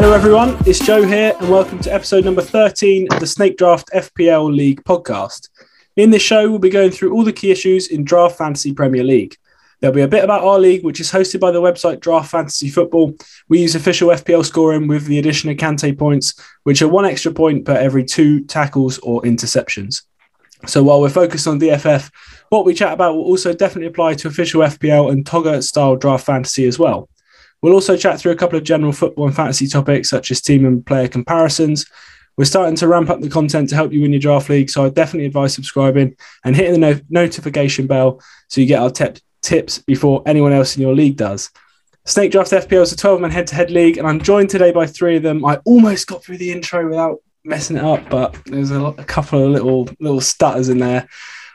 Hello, everyone. It's Joe here, and welcome to episode number 13 of the Snake Draft FPL League podcast. In this show, we'll be going through all the key issues in Draft Fantasy Premier League. There'll be a bit about our league, which is hosted by the website Draft Fantasy Football. We use official FPL scoring with the addition of Kante points, which are one extra point per every two tackles or interceptions. So while we're focused on DFF, what we chat about will also definitely apply to official FPL and Togga style draft fantasy as well. We'll also chat through a couple of general football and fantasy topics, such as team and player comparisons. We're starting to ramp up the content to help you win your draft league, so I definitely advise subscribing and hitting the no- notification bell so you get our tip- tips before anyone else in your league does. Snake Draft FPL is a 12 man head to head league, and I'm joined today by three of them. I almost got through the intro without messing it up, but there's a, a couple of little little stutters in there.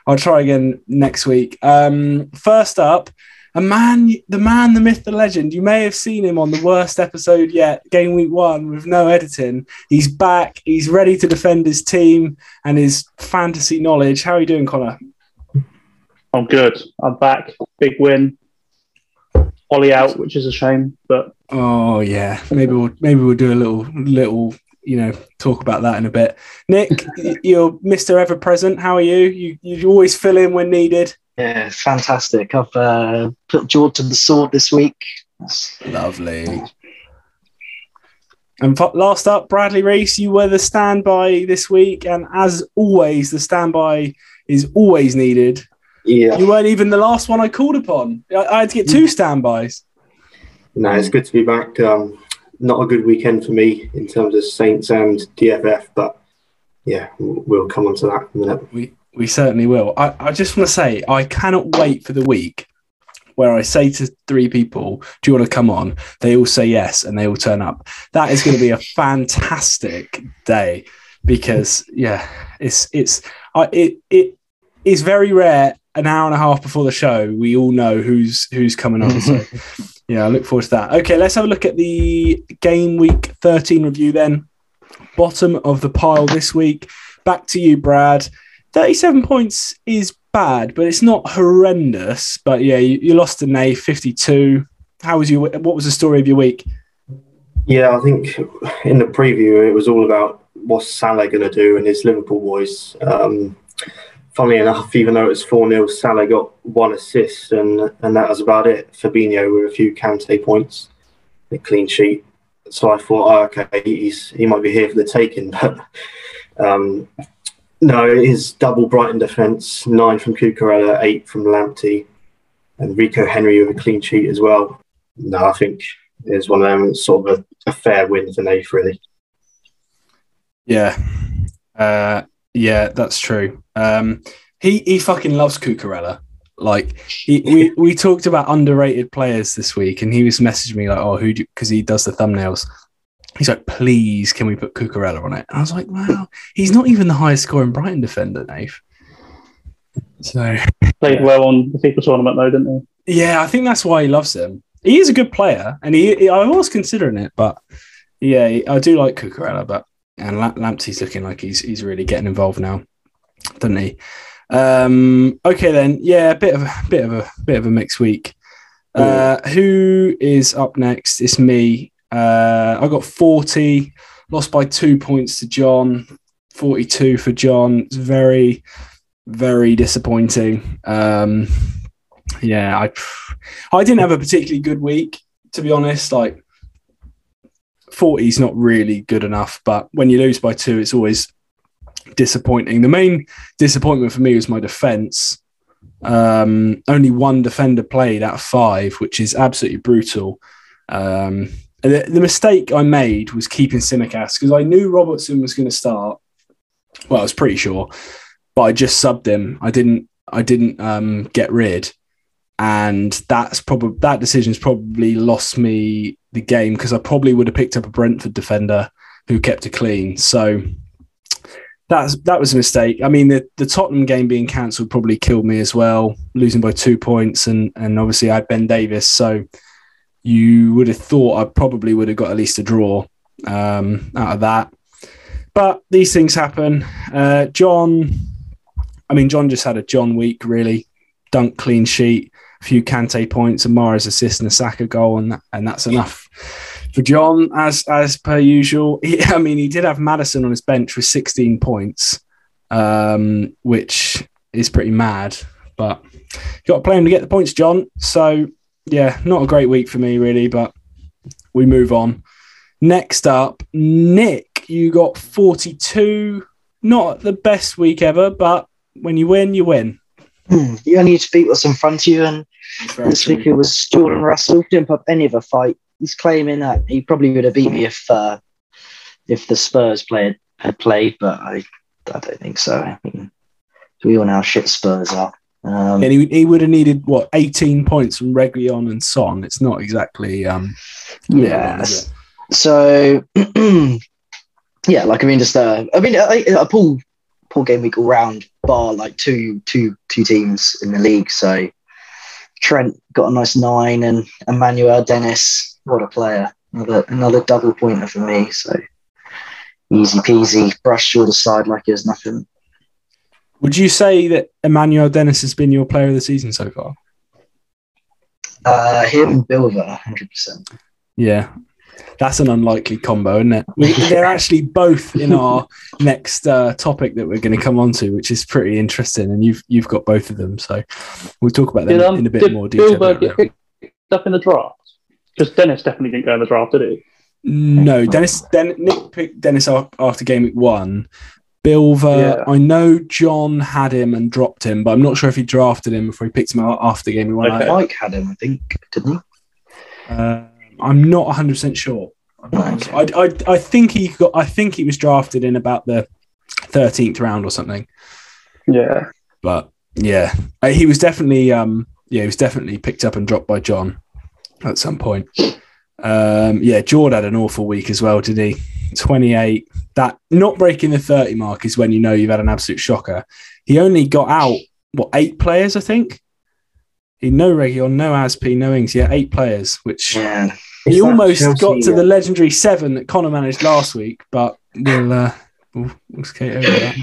I'll try again next week. Um, first up, a man, the man, the myth, the legend. You may have seen him on the worst episode yet, game week one, with no editing. He's back. He's ready to defend his team and his fantasy knowledge. How are you doing, Connor? I'm good. I'm back. Big win. Ollie out, which is a shame, but oh yeah, maybe we'll maybe we'll do a little little you know talk about that in a bit. Nick, you're Mister Ever Present. How are you? You you always fill in when needed. Yeah, fantastic. I've uh, put George to the sword this week. Lovely. And last up, Bradley Reese, you were the standby this week, and as always, the standby is always needed. Yeah. You weren't even the last one I called upon. I, I had to get two standbys. No, it's good to be back. Um, not a good weekend for me in terms of Saints and DFF, but yeah, we'll come on to that in a minute. We we certainly will. I, I just want to say I cannot wait for the week where I say to three people, "Do you want to come on?" They all say yes, and they all turn up. That is going to be a fantastic day because yeah, it's it's I, it it is very rare. An hour and a half before the show, we all know who's who's coming on. So yeah, I look forward to that. Okay, let's have a look at the game week 13 review then. Bottom of the pile this week. Back to you, Brad. 37 points is bad, but it's not horrendous. But yeah, you, you lost to Nay 52. How was your what was the story of your week? Yeah, I think in the preview it was all about what's Salah going to do and his Liverpool boys. Um, funnily enough, even though it was 4 0, Salah got one assist and, and that was about it. Fabinho with a few Kante points, a clean sheet. So I thought, oh, okay, he's, he might be here for the taking. But um, no, his double Brighton defence, nine from Cucurella, eight from Lamptey, and Rico Henry with a clean sheet as well. No, I think it's one of them sort of a, a fair win for Nath, really. Yeah. Uh, yeah, that's true. Um, he he fucking loves Cucurella. Like he, we we talked about underrated players this week, and he was messaging me like, "Oh, who?" Because he does the thumbnails. He's like, "Please, can we put Cucurella on it?" And I was like, "Wow, he's not even the highest scoring Brighton defender, Dave." So played well on the FIFA tournament, though, didn't he? Yeah, I think that's why he loves him. He is a good player, and he, he I was considering it, but yeah, I do like Cucurella, but and Lamptey's looking like he's he's really getting involved now, doesn't he? Um, okay, then, yeah, a bit of a bit of a bit of a mixed week. Uh, who is up next? It's me. Uh, I got forty, lost by two points to John. Forty-two for John. It's very, very disappointing. Um, yeah, I I didn't have a particularly good week to be honest. Like 40 is not really good enough, but when you lose by two, it's always disappointing. The main disappointment for me was my defense. Um, only one defender played out of five, which is absolutely brutal. Um, the, the, mistake I made was keeping Tsimikas because I knew Robertson was going to start. Well, I was pretty sure, but I just subbed him. I didn't. I didn't um, get rid, and that's probably that decision's probably lost me the game because I probably would have picked up a Brentford defender who kept it clean. So that's that was a mistake. I mean, the, the Tottenham game being cancelled probably killed me as well, losing by two points, and and obviously I had Ben Davies, so you would have thought I probably would have got at least a draw um, out of that. But these things happen. Uh, John, I mean, John just had a John week, really. Dunk clean sheet, a few Kante points, a Mara's assist, and a Saka goal, and that, and that's enough For John, as as per usual, he, I mean, he did have Maddison on his bench with 16 points, um, which is pretty mad. But you got to play him to get the points, John. So yeah, not a great week for me really, but we move on. Next up, Nick, you got 42. Not the best week ever, but when you win, you win. Hmm, You only need to beat what's in front of you, and this week it was Jordan Russell. Didn't put up any of a fight. He's claiming that he probably would have beat me if uh, if the Spurs player had played, but I I don't think so. I mean, we all know how shit Spurs are. Um, And he, he would have needed what 18 points from Reguilon and Son. It's not exactly um yeah. So yeah, like I mean, just uh, I mean, a, a pool pool game week all round, bar like two two two teams in the league. So Trent got a nice nine, and Emmanuel Dennis, what a player! Another another double pointer for me. So easy peasy, brushed short aside like it was nothing. Would you say that Emmanuel Dennis has been your player of the season so far? Uh, him and Silva, hundred percent. Yeah. That's an unlikely combo, isn't it? We, they're actually both in our next uh, topic that we're going to come on to, which is pretty interesting. And you've you've got both of them, so we'll talk about them Did, um, in a bit did more detail. Bilberg get picked up in the draft? Because Dennis definitely didn't go in the draft, did he? No, Dennis. Den, Nick picked Dennis after game week one. Silva, Yeah. I know John had him and dropped him, but I'm not sure if he drafted him before he picked him out after game week one. Okay. Mike had him, I think, didn't he? Uh, I'm not 100 percent sure. Okay. I, I I think he got. I think he was drafted in about the 13th round or something. Yeah. But yeah, Uh, he was definitely. Um, yeah, he was definitely picked up and dropped by John at some point. Um, yeah, Jord had an awful week as well, did he? 28. That not breaking the 30 mark is when you know you've had an absolute shocker. He only got out what eight players, I think. He no Reguilon, no Asp, no Ings. Yeah, eight players, which Yeah. he almost Chelsea, got to uh, the legendary seven that Connor managed last week, but we'll uh, we'll, we'll skate over that.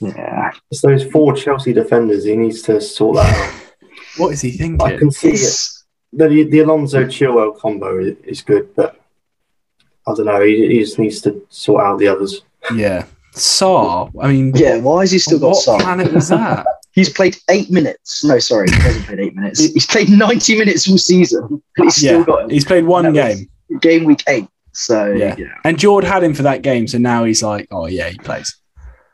Yeah. It's those four Chelsea defenders. He needs to sort that out. What is he thinking? I can see it. The, the Alonso Chilwell combo is, is good, but I don't know. He, he just needs to sort out the others. Yeah, Sarr. I mean, yeah, why has he still got what some? planet was that? He's played eight minutes. No, sorry, he hasn't played eight minutes. He's played 90 minutes all season. And he's still yeah, got him. he's played one game, game week eight. So Yeah. yeah, and Jord had him for that game, so now he's like, oh yeah, he plays.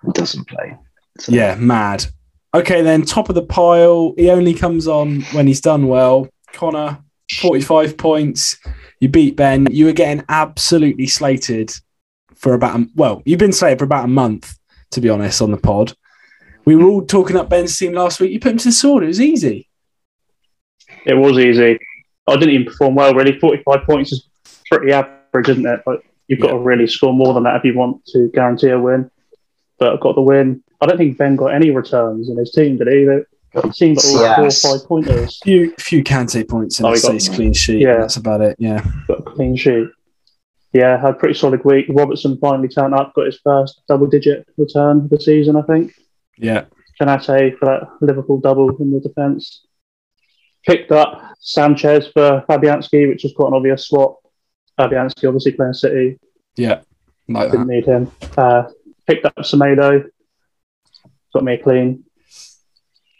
he doesn't play. So, Yeah, mad. Okay, then top of the pile. He only comes on when he's done well. Connor, forty-five points. You beat Ben. You were getting absolutely slated for about a, well, you've been slated for about a month, to be honest, on the pod. We were all talking up Ben's team last week. You put him to the sword. It was easy. It was easy. I didn't even perform well, really. 45 points is pretty average, isn't it? But you've got to really score more than that if you want to guarantee a win. But I got the win. I don't think Ben got any returns in his team, did he? It seemed like Yes. four or five pointers. Few few Kante points and Oh, a he clean sheet. Yeah. That's about it. Yeah. Got a clean sheet. Yeah, had a pretty solid week. Robertson finally turned up, got his first double digit return of the season, I think. Yeah. Konaté for that Liverpool double in the defence. Picked up Sanchez for Fabianski, which was quite an obvious swap. Fabianski obviously playing City, Yeah. Like didn't that. need him. Uh, picked up Semedo, got me a clean.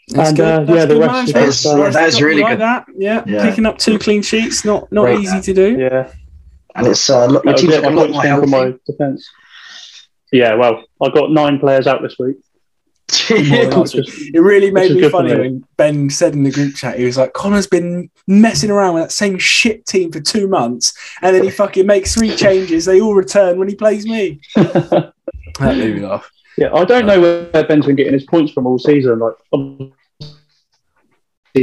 That's And, good. uh, That's yeah, the good rest management. is, uh, yeah, that is really like good. that. Yeah. Yeah. Picking up two clean sheets, not not Great. easy to do. Yeah, And it's uh, look, your that was team's it. got I a lot got more from healthy. my defence. Yeah, well, I got nine players out this week. More than last week. Which is- It really made me funny me. when Ben said in the group chat, he was like, Connor's been messing around with that same shit team for two months, and then he fucking makes three changes. They all return when he plays me. That made me laugh. Yeah, I don't know where Ben's been getting his points from all season. Like, obviously,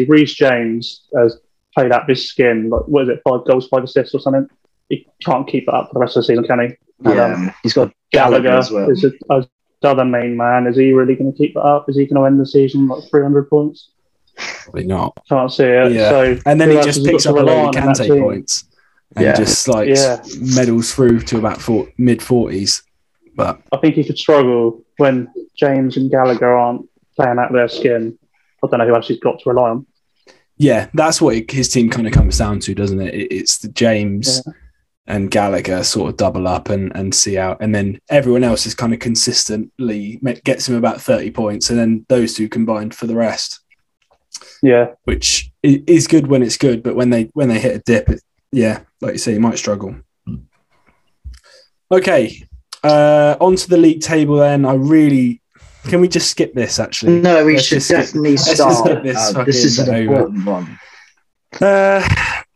Reece James has played out his skin. Like, what is it, five goals, five assists, or something? He can't keep it up for the rest of the season, can he? And, Yeah, um, he's got Gallagher Gallagher as well. is a, a the other main man. Is he really going to keep it up? Is he going to end the season like 300 points? Probably not. Can't see it. Yeah. So And then he just picks up a lot of on Kante points and Yeah. just like Yeah. medals through to about four, mid 40s. But I think he could struggle when James and Gallagher aren't playing out their skin. I don't know who else he's got to rely on. yeah, that's what it, his team kind of comes down to, doesn't it? it it's the James, and Gallagher sort of double up and, and see out. And then everyone else is kind of consistently gets him about 30 points. And then those two combined for the rest. Yeah. Which is good when it's good. But when they when they hit a dip, it, yeah, like you say, you might struggle. Hmm. Okay. Uh, onto the league table then. I really can we just skip this actually? No, we let's should definitely skip, start. This, uh, this, is an important one. Uh,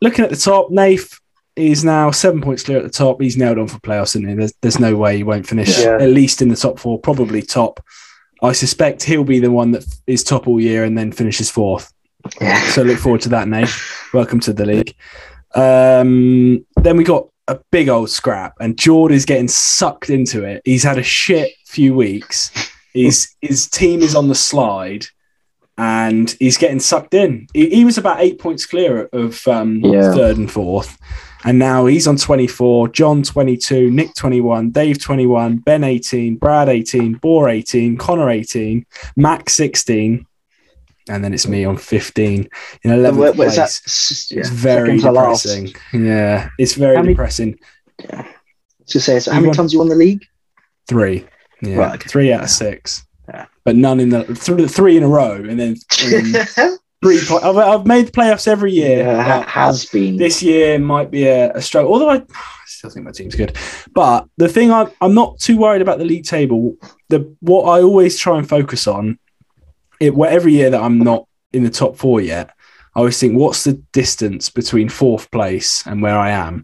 looking at the top, Nath is now seven points clear at the top. He's nailed on for playoffs, isn't he? There's, there's no way he won't finish yeah. at least in the top four, probably top. I suspect he'll be the one that is top all year and then finishes fourth. Yeah. So look forward to that, Nate. Welcome to the league. Um, then we got a big old scrap, and Jord is getting sucked into it. He's had a shit few weeks. His his team is on the slide, and he's getting sucked in. He, he was about eight points clear of um, yeah. third and fourth. And now he's on 24, John 22, Nick 21, Dave 21, Ben 18, Brad 18, Boar 18, Connor 18, Max 16, and then it's me on 15 in 11th place. That, yeah, it's very depressing. Yeah, it's very how depressing. Many, yeah. To say, so how many times you won the league? Three. Yeah, right, okay. three out of six. Yeah. But none in the th- three in a row, and then three. Play- I've, I've made playoffs every year. Yeah, has been. This year might be a, a struggle. Although I still think my team's good. But the thing I'm, I'm not too worried about the league table. The what I always try and focus on, it every year that I'm not in the top four yet, I always think, what's the distance between fourth place and where I am?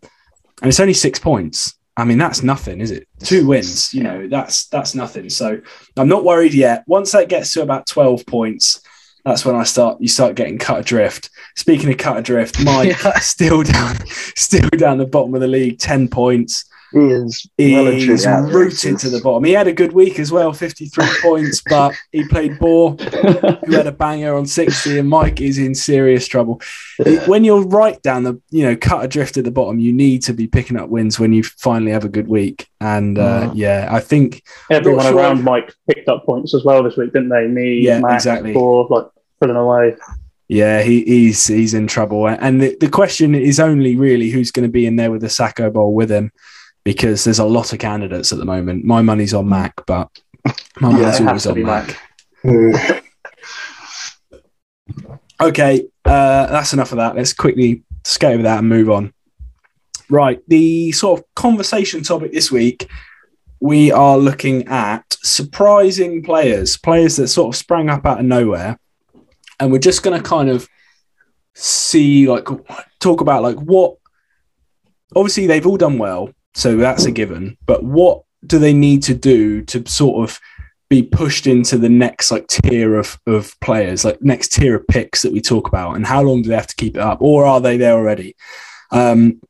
And it's only six points. I mean, that's nothing, is it? Two wins, you know, that's that's nothing. So I'm not worried yet. Once that gets to about 12 points, that's when I start you start getting cut adrift. Speaking of cut adrift, Mike yeah. still down still down the bottom of the league, 10 points. He is He's rooted to the bottom. He had a good week as well, 53 points, but he played Boar, who had a banger on 60, and Mike is in serious trouble. Yeah. When you're right down the, you know, cut adrift at the bottom, you need to be picking up wins when you finally have a good week. And uh, mm. yeah, I think everyone sure around Mike picked up points as well this week, didn't they? Me, yeah, Matt, exactly. Boar, like pulling away. Yeah, he, he's he's in trouble, and the, the question is only really who's going to be in there with the Sacko Bowl with him, because there's a lot of candidates at the moment. My money's on Mac, but my money's always on Mac. Mac. okay, uh, that's enough of that. Let's quickly skate over that and move on. Right, the sort of conversation topic this week we are looking at surprising players, players that sort of sprang up out of nowhere and we're just going to kind of see like talk about like what obviously they've all done well so that's a given. But what do they need to do to sort of be pushed into the next like tier of of players like next tier of picks that we talk about? And how long do they have to keep it up? Or are they there already? Um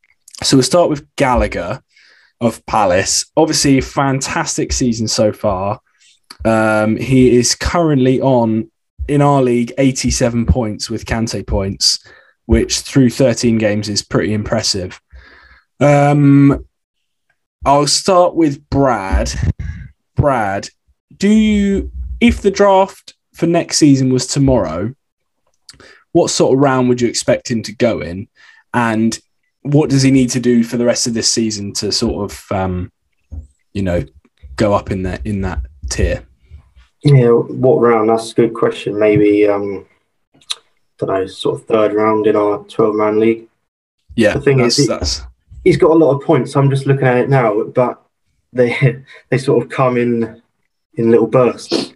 so we'll start with gallagher of palace. Obviously fantastic season so far. Um he is currently on in our league 87 points with Kante points, which through 13 games is pretty impressive. Um, I'll start with Brad. Brad, do you, if the draft for next season was tomorrow, what sort of round would you expect him to go in? And what does he need to do for the rest of this season to sort of, um, you know, go up in that in that tier? Yeah, what round? That's a good question. Maybe um, I don't know, sort of third round in our twelve man league. Yeah, the thing is, that's... he's got a lot of points. I'm just looking at it now, but they they sort of come in in little bursts.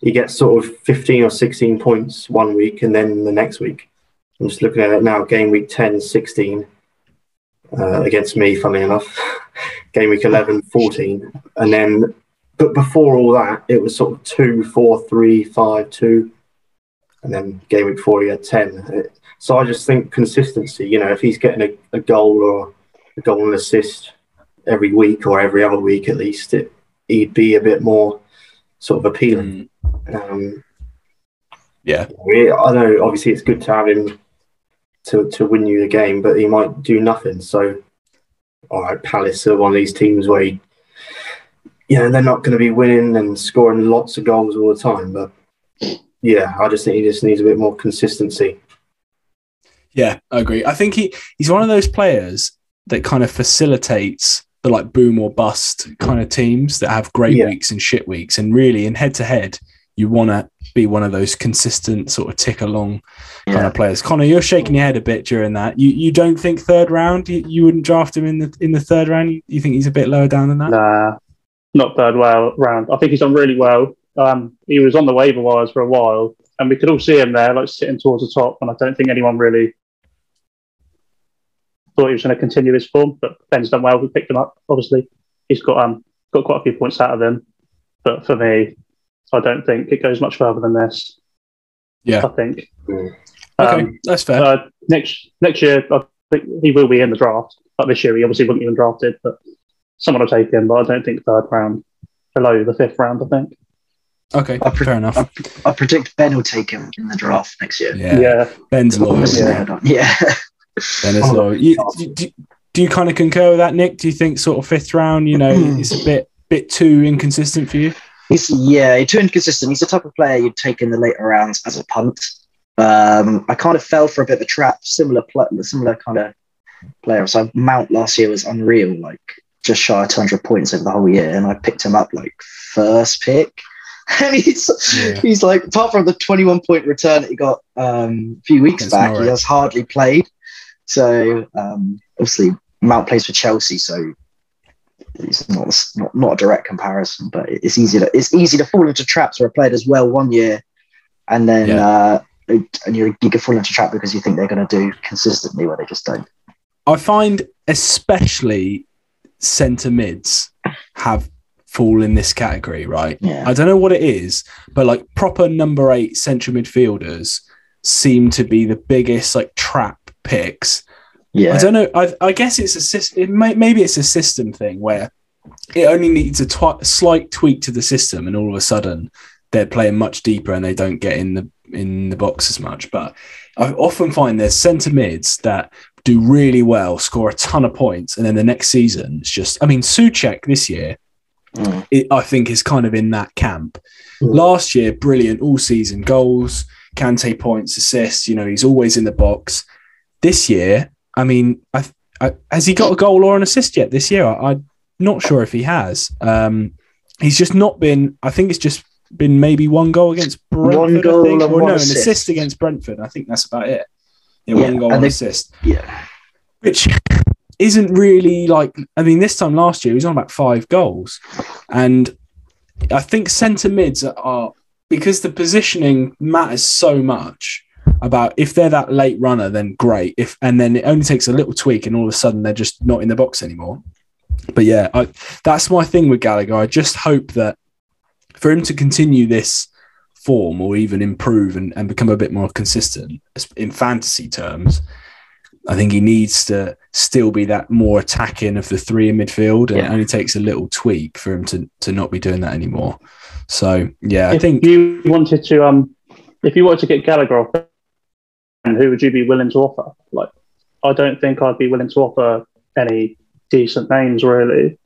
He gets sort of 15 or 16 points one week, and then the next week. I'm just looking at it now. Game week 10, 16 uh, against me, funny enough. Game week 11, 14, and then but before all that, it was sort of two, four, three, five, two, and then game week four he had ten. So I just think consistency. You know, if he's getting a, a goal or a goal and assist every week or every other week at least, it he'd be a bit more sort of appealing. Mm. Um, yeah, I know. Obviously, it's good to have him to to win you the game, but he might do nothing. So, all right, Palace are one of these teams where he you know, they're not going to be winning and scoring lots of goals all the time. But yeah, I just think he just needs a bit more consistency. Yeah, I agree. I think he, he's one of those players. That kind of facilitates the like boom or bust kind of teams that have great Yeah. weeks and shit weeks. And really, in head to head, you want to be one of those consistent sort of tick along kind of players. Connor, you're shaking your head a bit during that. You you don't think third round? You, you wouldn't draft him in the in the third round? You, you think he's a bit lower down than that? Nah, not third well round. I think he's done really well. Um, he was on the waiver wires for a while, and we could all see him there, like sitting towards the top. And I don't think anyone really thought he was going to continue his form. But Ben's done well. We picked him up. Obviously, he's got um got quite a few points out of him. But for me, I don't think it goes much further than this. Yeah. I think. Mm. Okay, Um, that's fair. uh, next next year, I think he will be in the draft. But this year, he obviously wasn't even drafted. But someone will take him. But I don't think third round, below the fifth round. I think. okay, I pre- fair enough. I, I predict Ben will take him in the draft next year. yeah. Yeah, Ben's loyal. Yeah. yeah. Oh. You, do, do, you kind of concur with that, Nick? Do you think sort of fifth round? You know, it's a bit bit too inconsistent for you. He's yeah, he's too inconsistent. He's the type of player you'd take in the later rounds as a punt. Um, I kind of fell for a bit of a trap, similar pl- similar kind of player. So Mount last year was unreal, like just shy of 200 points over the whole year, and I picked him up like first pick. And he's Yeah. he's like apart from the 21 point return that he got um, a few weeks Against back, he has hardly played. So um, obviously Mount plays for Chelsea, so it's not, not not a direct comparison, but it's easy to it's easy to fall into traps where a player does well one year, and then Yeah. uh, and you you can fall into trap because you think they're going to do consistently where they just don't. I find especially centre mids have fall in this category, right? Yeah, I don't know what it is, but like proper number eight central midfielders seem to be the biggest like trap picks. Yeah, I don't know. I, I guess it's a system. It may, maybe it's a system thing where it only needs a twi- slight tweak to the system, and all of a sudden they're playing much deeper and they don't get in the in the box as much. But I often find there's centre mids that do really well, score a ton of points, and then the next season it's just. I mean, Soucek this year, Mm. it, I think is kind of in that camp. Mm. Last year, brilliant all season goals, Kante points, assists. You know, he's always in the box. This year, I mean, I, I, has he got a goal or an assist yet this year? I, I'm not sure if he has. Um, he's just not been. I think it's just been maybe one goal against Brentford. One I goal and or one no, assist. an assist against Brentford. I think that's about it. Yeah, Yeah, one goal and they- assist, yeah, which isn't really like. I mean, this time last year he was on about five goals, and I think centre mids are because the positioning matters so much about if they're that late runner, then great. If and then it only takes a little tweak, and all of a sudden they're just not in the box anymore. But yeah, I, that's my thing with Gallagher. I just hope that for him to continue this form or even improve and, and become a bit more consistent in fantasy terms, I think he needs to still be that more attacking of the three in midfield, and Yeah. it only takes a little tweak for him to to not be doing that anymore. So yeah, I if think you wanted to, um, if you wanted to get Gallagher off, and who would you be willing to offer? Like, I don't think I'd be willing to offer any decent names really.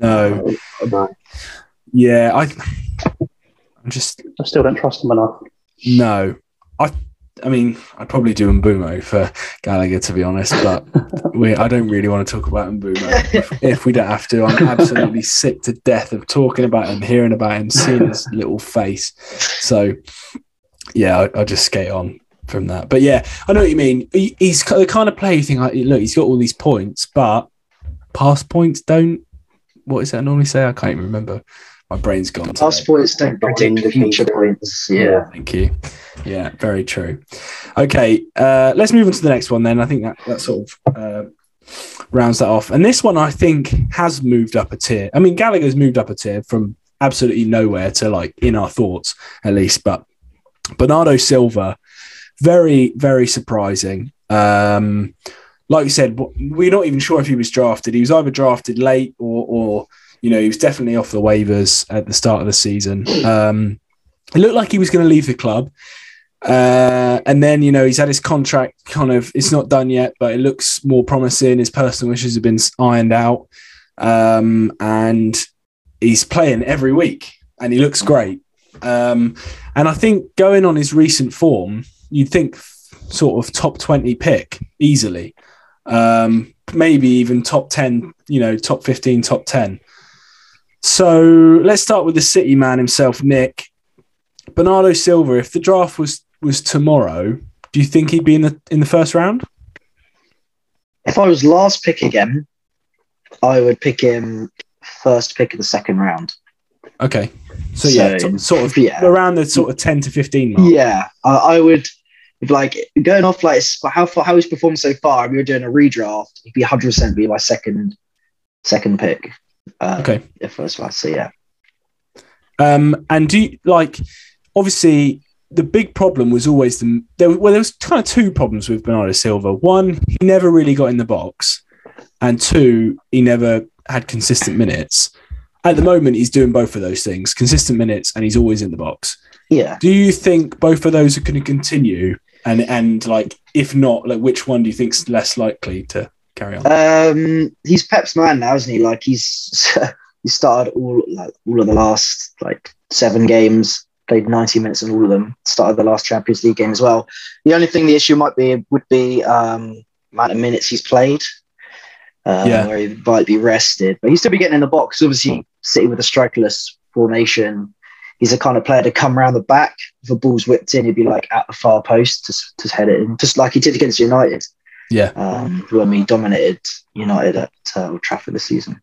no, No. yeah, I I'm just I still don't trust him enough. no. I I mean, I'd probably do Mbeumo for Gallagher to be honest, but we I don't really want to talk about Mbeumo if, if we don't have to. I'm absolutely sick to death of talking about him, hearing about him, seeing his little face. So yeah, I, I'll just skate on from that. But yeah, I know what you mean. He, he's the kind of player you think, like, look, he's got all these points, but past points don't. What is that I normally say? I can't even remember. My brain's gone. past today. points don't Not predict future points. Yeah, Thank you. Yeah, very true. Okay, uh, let's move on to the next one then. I think that, that sort of uh, rounds that off. And this one, I think, has moved up a tier. I mean, Gallagher's moved up a tier from absolutely nowhere to like in our thoughts, at least. But Bernardo Silva, very, very surprising. Um, like you said, we're not even sure if he was drafted. He was either drafted late or, or you know, he was definitely off the waivers at the start of the season. Um, it looked like he was going to leave the club. Uh, and then, you know, he's had his contract kind of, it's not done yet, but it looks more promising. His personal wishes have been ironed out. Um, and he's playing every week and he looks great. Um, and I think going on his recent form, you'd think sort of top 20 pick easily. Um, maybe even top 10, you know, top 15, top 10. So let's start with the City man himself, Nick. Bernardo Silva, if the draft was was tomorrow, do you think he'd be in the in the first round? If I was last pick again, I would pick him first pick of the second round. Okay. So, yeah, t- sort of yeah. around the sort of 10 to 15 mark. Yeah, I, I would like going off like how far how he's performed so far. If we were doing a redraft, he'd be 100 percent be my second second pick. Uh, Okay. if first one. So yeah, Um, and do you like obviously the big problem was always the there well there was kind of two problems with Bernardo Silva. One, he never really got in the box, and two, he never had consistent minutes. At the moment, he's doing both of those things: consistent minutes, and he's always in the box. yeah. Do you think both of those are going to continue? And and like, if not, like, which one do you think's less likely to carry on? Um, he's Pep's man now, isn't he? Like he's he started all like all of the last like seven games, played 90 minutes in all of them. Started the last Champions League game as well. The only thing the issue might be would be um amount of minutes he's played. Uh, Yeah. where he might be rested, but he'd still be getting in the box. Obviously, sitting with a strikerless formation, he's the kind of player to come around the back. If a ball's whipped in, he'd be like at the far post to, to head it in, just like he did against United yeah, um, when we dominated United at uh, Old Trafford this season.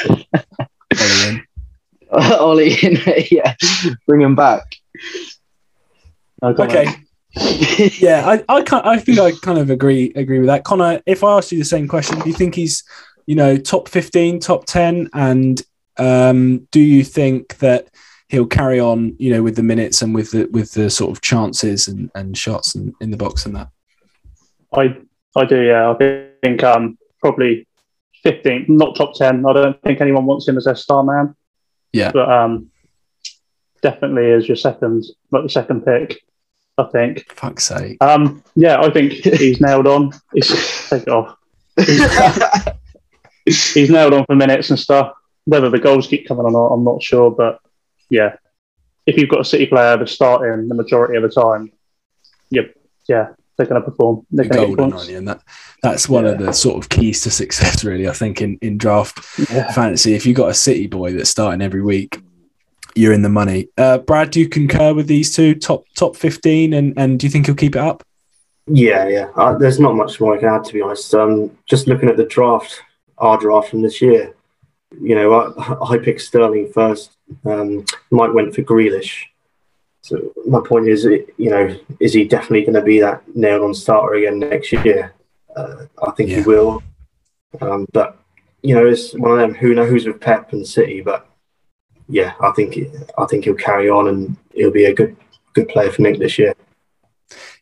Ollie in. Ollie, yeah, bring him back. No okay. yeah, I, I can't, I think I kind of agree agree with that. Connor, if I asked you the same question, do you think he's, you know, top fifteen, top ten, and um, do you think that he'll carry on, you know, with the minutes and with the with the sort of chances and, and shots and in the box and that? I I do, yeah. I think um probably 15, not top 10. I don't think anyone wants him as their star man. Yeah. But um definitely as your second, like the second pick, I think. Fuck's sake. Um yeah, I think he's nailed on. He's take it off. He's nailed on for minutes and stuff. Whether the goals keep coming or not, I'm not sure. But yeah, if you've got a City player that's starting the majority of the time, yeah, yeah, they're going to perform. They're The going to get golden points. onion. That that's one of the sort of keys to success, really. I think in in draft Yeah. fantasy, if you've got a City boy that's starting every week, you're in the money. Uh, Brad, do you concur with these two top top fifteen, and and do you think he'll keep it up? Yeah, yeah. Uh, there's not much more I can add, to be honest. Um, just looking at the draft, our draft from this year, you know, I, I picked Sterling first. Um, Mike went for Grealish. So my point is, you know, is he definitely going to be that nailed-on starter again next year? Uh, I think Yeah. he will. Um, but you know, it's one of them. Who knows with Pep and City? But yeah, I think I think he'll carry on and he'll be a good good player for Nick this year.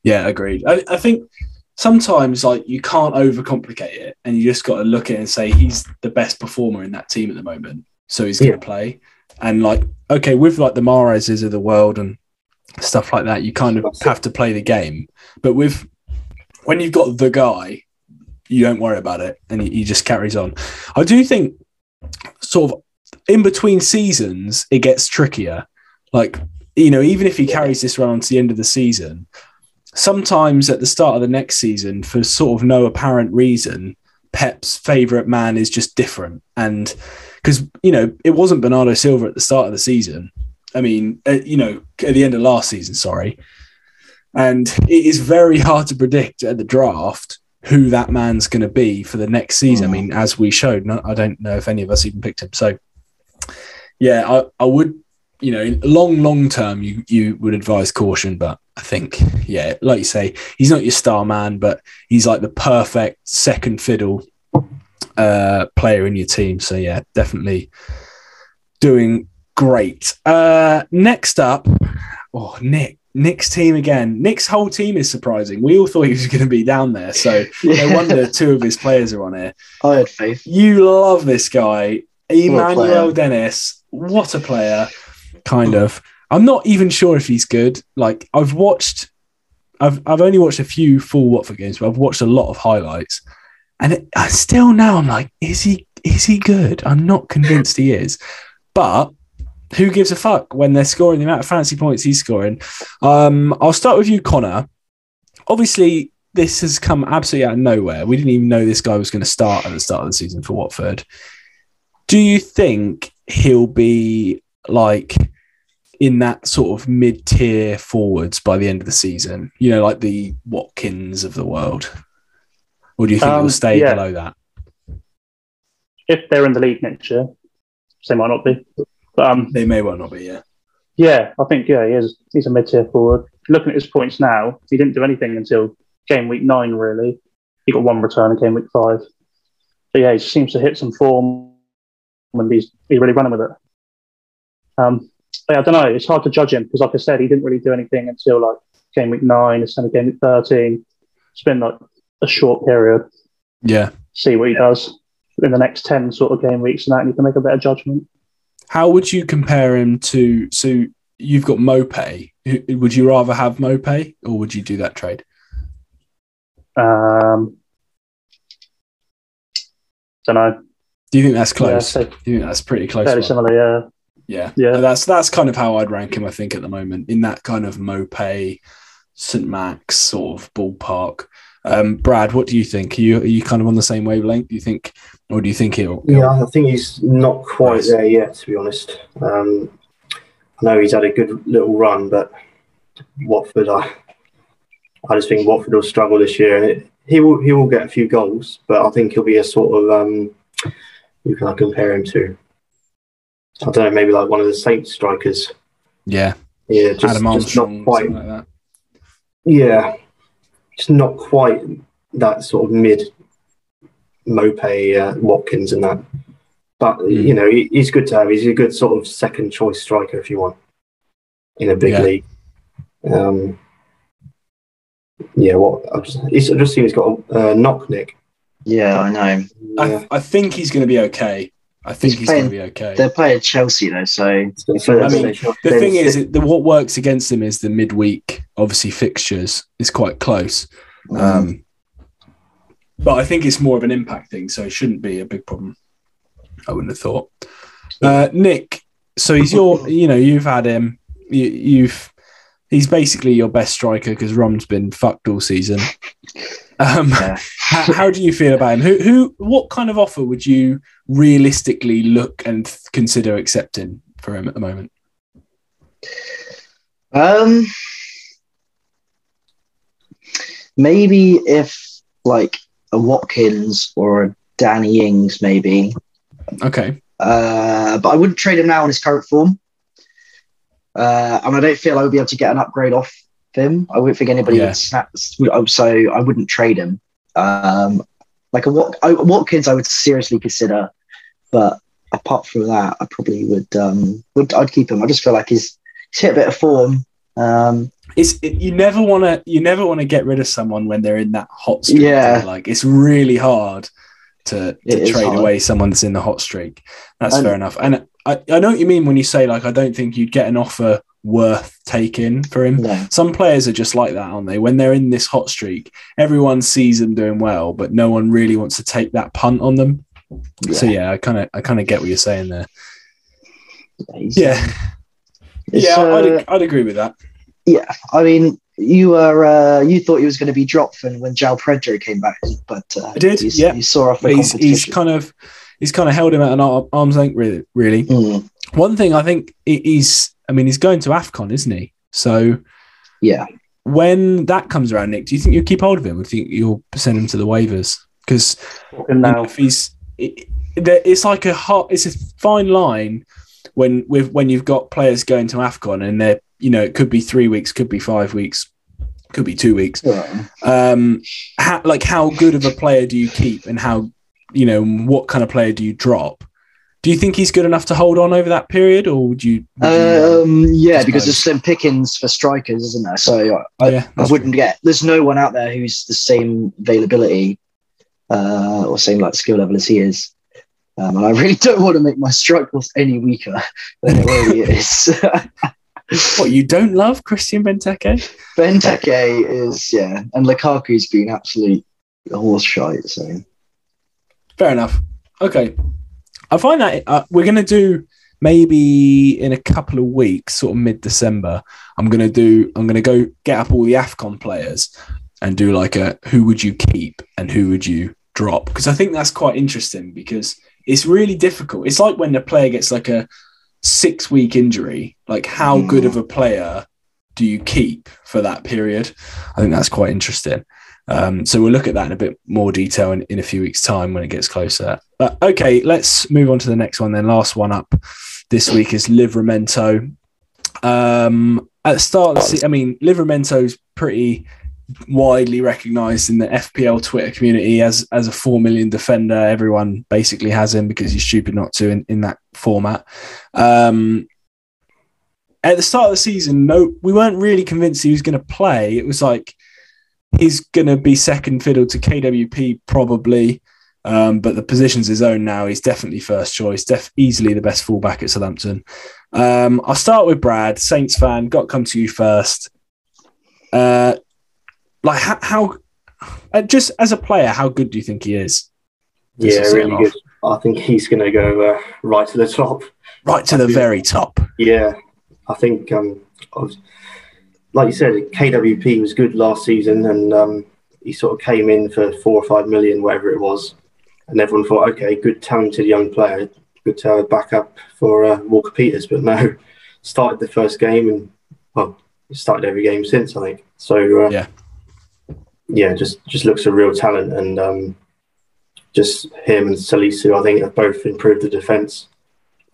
Yeah, agreed. I, I think sometimes like you can't overcomplicate it, and you just got to look at it and say he's the best performer in that team at the moment, so he's going to Yeah. play. And like, okay, with like the Mahrezes of the world and stuff like that, you kind of have to play the game. But with when you've got the guy, you don't worry about it, and he, he just carries on. I do think sort of in between seasons it gets trickier. Like you know, even if he carries this run on to the end of the season, sometimes at the start of the next season, for sort of no apparent reason, Pep's favorite man is just different. And because, you know, it wasn't Bernardo Silva at the start of the season. I mean, uh, you know, at the end of last season, sorry. And it is very hard to predict at the draft who that man's going to be for the next season. I mean, as we showed, no, I don't know if any of us even picked him. So, yeah, I, I would, you know, in long, long term, you you would advise caution, but I think, yeah, like you say, he's not your star man, but he's like the perfect second fiddle uh, player in your team. So yeah, definitely doing great. Uh, next up, oh Nick, Nick's team again. Nick's whole team is surprising. We all thought he was going to be down there, so no wonder two of his players are on here. I had faith. You love this guy, Emmanuel. Dennis. What a player! Kind of. I'm not even sure if he's good. Like I've watched, I've I've only watched a few full Watford games, but I've watched a lot of highlights, and it, I still now I'm like, is he is he good? I'm not convinced he is, but who gives a fuck when they're scoring the amount of fancy points he's scoring? Um, I'll start with you, Connor. Obviously, this has come absolutely out of nowhere. We didn't even know this guy was going to start at the start of the season for Watford. Do you think he'll be like in that sort of mid tier forwards by the end of the season? You know, like the Watkins of the world? Or do you think Um, he'll stay yeah. below that? If they're in the league next year, they might not be. But um, They may well not be, yeah. yeah, I think yeah, he is. He's a mid-tier forward. Looking at his points now, he didn't do anything until game week nine. Really, he got one return in game week five. But yeah, he seems to hit some form, and he's he's really running with it. Um, I don't know. It's hard to judge him because, like I said, he didn't really do anything until like game week nine, instead of game week thirteen. It's been like a short period. Yeah. See what he does in the next ten sort of game weeks, and that, and you can make a better judgment. How would you compare him to? So you've got Maupay. Would you rather have Maupay or would you do that trade? Um, don't know. Do you think that's Yeah, close? so do you think that's pretty close? fairly similar. Yeah. Yeah, Yeah. That's that's kind of how I'd rank him. I think at the moment in that kind of Maupay, St Max sort of ballpark. Um, Brad, what do you think? Are you are you kind of on the same wavelength? Do you think, or do you think he'll? he'll- Yeah, I think he's not quite Nice. there yet, to be honest. Um, I know he's had a good little run, but Watford, I, I just think Watford will struggle this year, and it, he will he will get a few goals, but I think he'll be a sort of um, who can I compare him to? I don't know, maybe like one of the Saints strikers. Yeah, Yeah, just, Adam just not quite. like that. Yeah, just not quite that sort of mid Maupay uh, Watkins and that. But Mm. you know, he, he's good to have. He's a good sort of second choice striker if you want in a big Yeah. league. Um, yeah, what I just, he's, I just seen he's got a uh, knock nick. Yeah, I know. Yeah. I, I think he's going to be okay. I think He's he's, going to be okay. They're playing Chelsea though, so So I mean, The thing is, it- the, what works against him is the midweek, obviously fixtures is quite close. Um, but I think it's more of an impact thing, so it shouldn't be a big problem. I wouldn't have thought. Uh, Nick, so he's your, you know, you've had him. You, you've, he's basically your best striker because Rom's been fucked all season. Um, Yeah. how, how do you feel about him? Who, who, what kind of offer would you realistically look and th- consider accepting for him at the moment? Um, maybe if like a Watkins or a Danny Ings, maybe. Okay, Uh, but I wouldn't trade him now in his current form. Uh, and I don't feel I would be able to get an upgrade off him. I wouldn't think anybody Yeah. would snap. So I wouldn't trade him. Um, like a Watkins, I would seriously consider, but apart from that, I probably would. Um, would I'd keep him. I just feel like he's he's hit a bit of form. Um, it's it, you never want to you never want to get rid of someone when they're in that hot streak. Yeah. like it's really hard to, to trade hard. away someone that's in the hot streak. That's And- fair enough. And I, I know what you mean when you say like I don't think you'd get an offer worth taking for him. no, Some players are just like that, aren't they? When they're in this hot streak, everyone sees them doing well, but no one really wants to take that punt on them. So yeah, I kind of I kind of get what you're saying there. Yeah, yeah, uh, I'd, I'd agree with that. yeah. I mean, you were uh, you thought he was going to be dropped when when João Pedro came back, but uh, I did, he's- yeah. He saw off the he's, he's kind of he's kind of held him at an arm's length, really. Really, Mm, one thing I think he- he's, I mean, he's going to Afcon, isn't he? So yeah. when that comes around, Nick, do you think you'll keep hold of him? Or do you think you'll send him to the waivers? Because And now, if he's, it, it- it's like a hot, it's a fine line when with when you've got players going to Afcon and they're, you know, it could be three weeks, could be five weeks, could be two weeks. Yeah. Um, how, like how good of a player do you keep, and how, you know, what kind of player do you drop? Do you think he's good enough to hold on over that period, or would you? would you, Um, yeah, because there's slim pickings for strikers, isn't there? So I, yeah, I wouldn't get. There's no one out there who's the same availability uh, or same like skill level as he is. Um, and I really don't want to make my strike force any weaker than it already is. What you don't love Christian Benteke? Benteke is yeah, and Lukaku's been absolute horse shite. So Fair enough. Okay. I find that uh, we're going to do maybe in a couple of weeks, sort of mid December. I'm going to do, I'm going to go get up all the AFCON players and do like a who would you keep and who would you drop because I think that's quite interesting because it's really difficult. It's like when the player gets like a six week injury, like how Mm. good of a player do you keep for that period? I think that's quite interesting. Um, so we'll look at that in a bit more detail in, in a few weeks' time when it gets closer. But okay, let's move on to the next one. Then last one up this week is Livramento. Um, at the start of the I mean, Livramento's pretty widely recognised in the FPL Twitter community as as a four million defender. Everyone basically has him because he's stupid not to in, in that format. Um, at the start of the season, no, we weren't really convinced he was going to play. It was like he's going to be second fiddle to KWP probably, um, but the position's his own now. He's definitely first choice, def- easily the best fullback at Southampton. Um, I'll start with Brad, Saints fan. Got to come to you first. Uh, like how, how uh, just as a player, how good do you think he is? Just Yeah, really off. good. I think he's going to go uh, right to the top. Right to the very top. Yeah, I think, um, I was, like you said, KWP was good last season, and um, he sort of came in for four or five million, whatever it was, and everyone thought, okay, good, talented young player, good to have a backup for uh, Walker Peters. But no, started the first game, and well, started every game since, I think. So uh, Yeah. yeah, just just looks a real talent, and um, just him and Salisu, I think, have both improved the defence.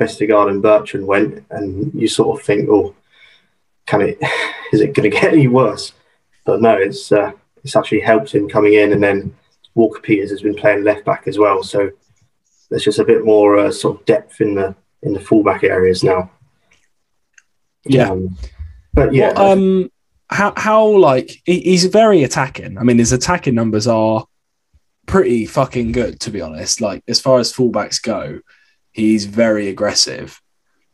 Vestergaard and Bertrand went, and you sort of think, oh, can it? Is it going to get any worse? But no, it's uh, it's actually helped him coming in, and then Walker Peters has been playing left back as well, so there's just a bit more uh, sort of depth in the in the fullback areas now. Yeah. Um, but yeah, Well, um, how how like he's very attacking. I mean, his attacking numbers are pretty fucking good, to be honest. Like as far as fullbacks go, he's very aggressive.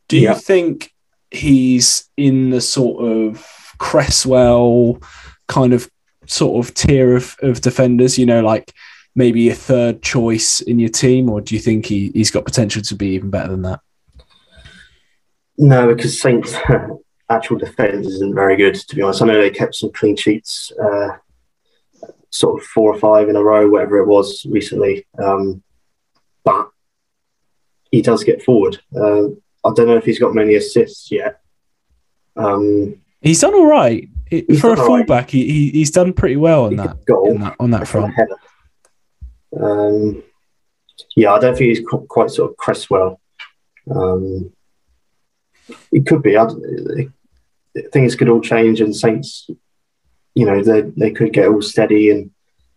Do you Yeah. think he's in the sort of Cresswell kind of sort of tier of, of defenders? You know, like maybe a third choice in your team, or do you think he, he's got potential to be even better than that? No, because Saints' actual defence isn't very good, to be honest. I know they kept some clean sheets, uh, sort of four or five in a row, whatever it was recently. Um, but he does get forward. Uh, I don't know if he's got many assists yet. Um, He's done all right It- for a all right. fullback. He, he he's done pretty well on he that goal that on that front. Um, yeah, I don't think he's quite sort of Cresswell. Um, he could be. I, things could all change, and Saints, you know, they they could get all steady and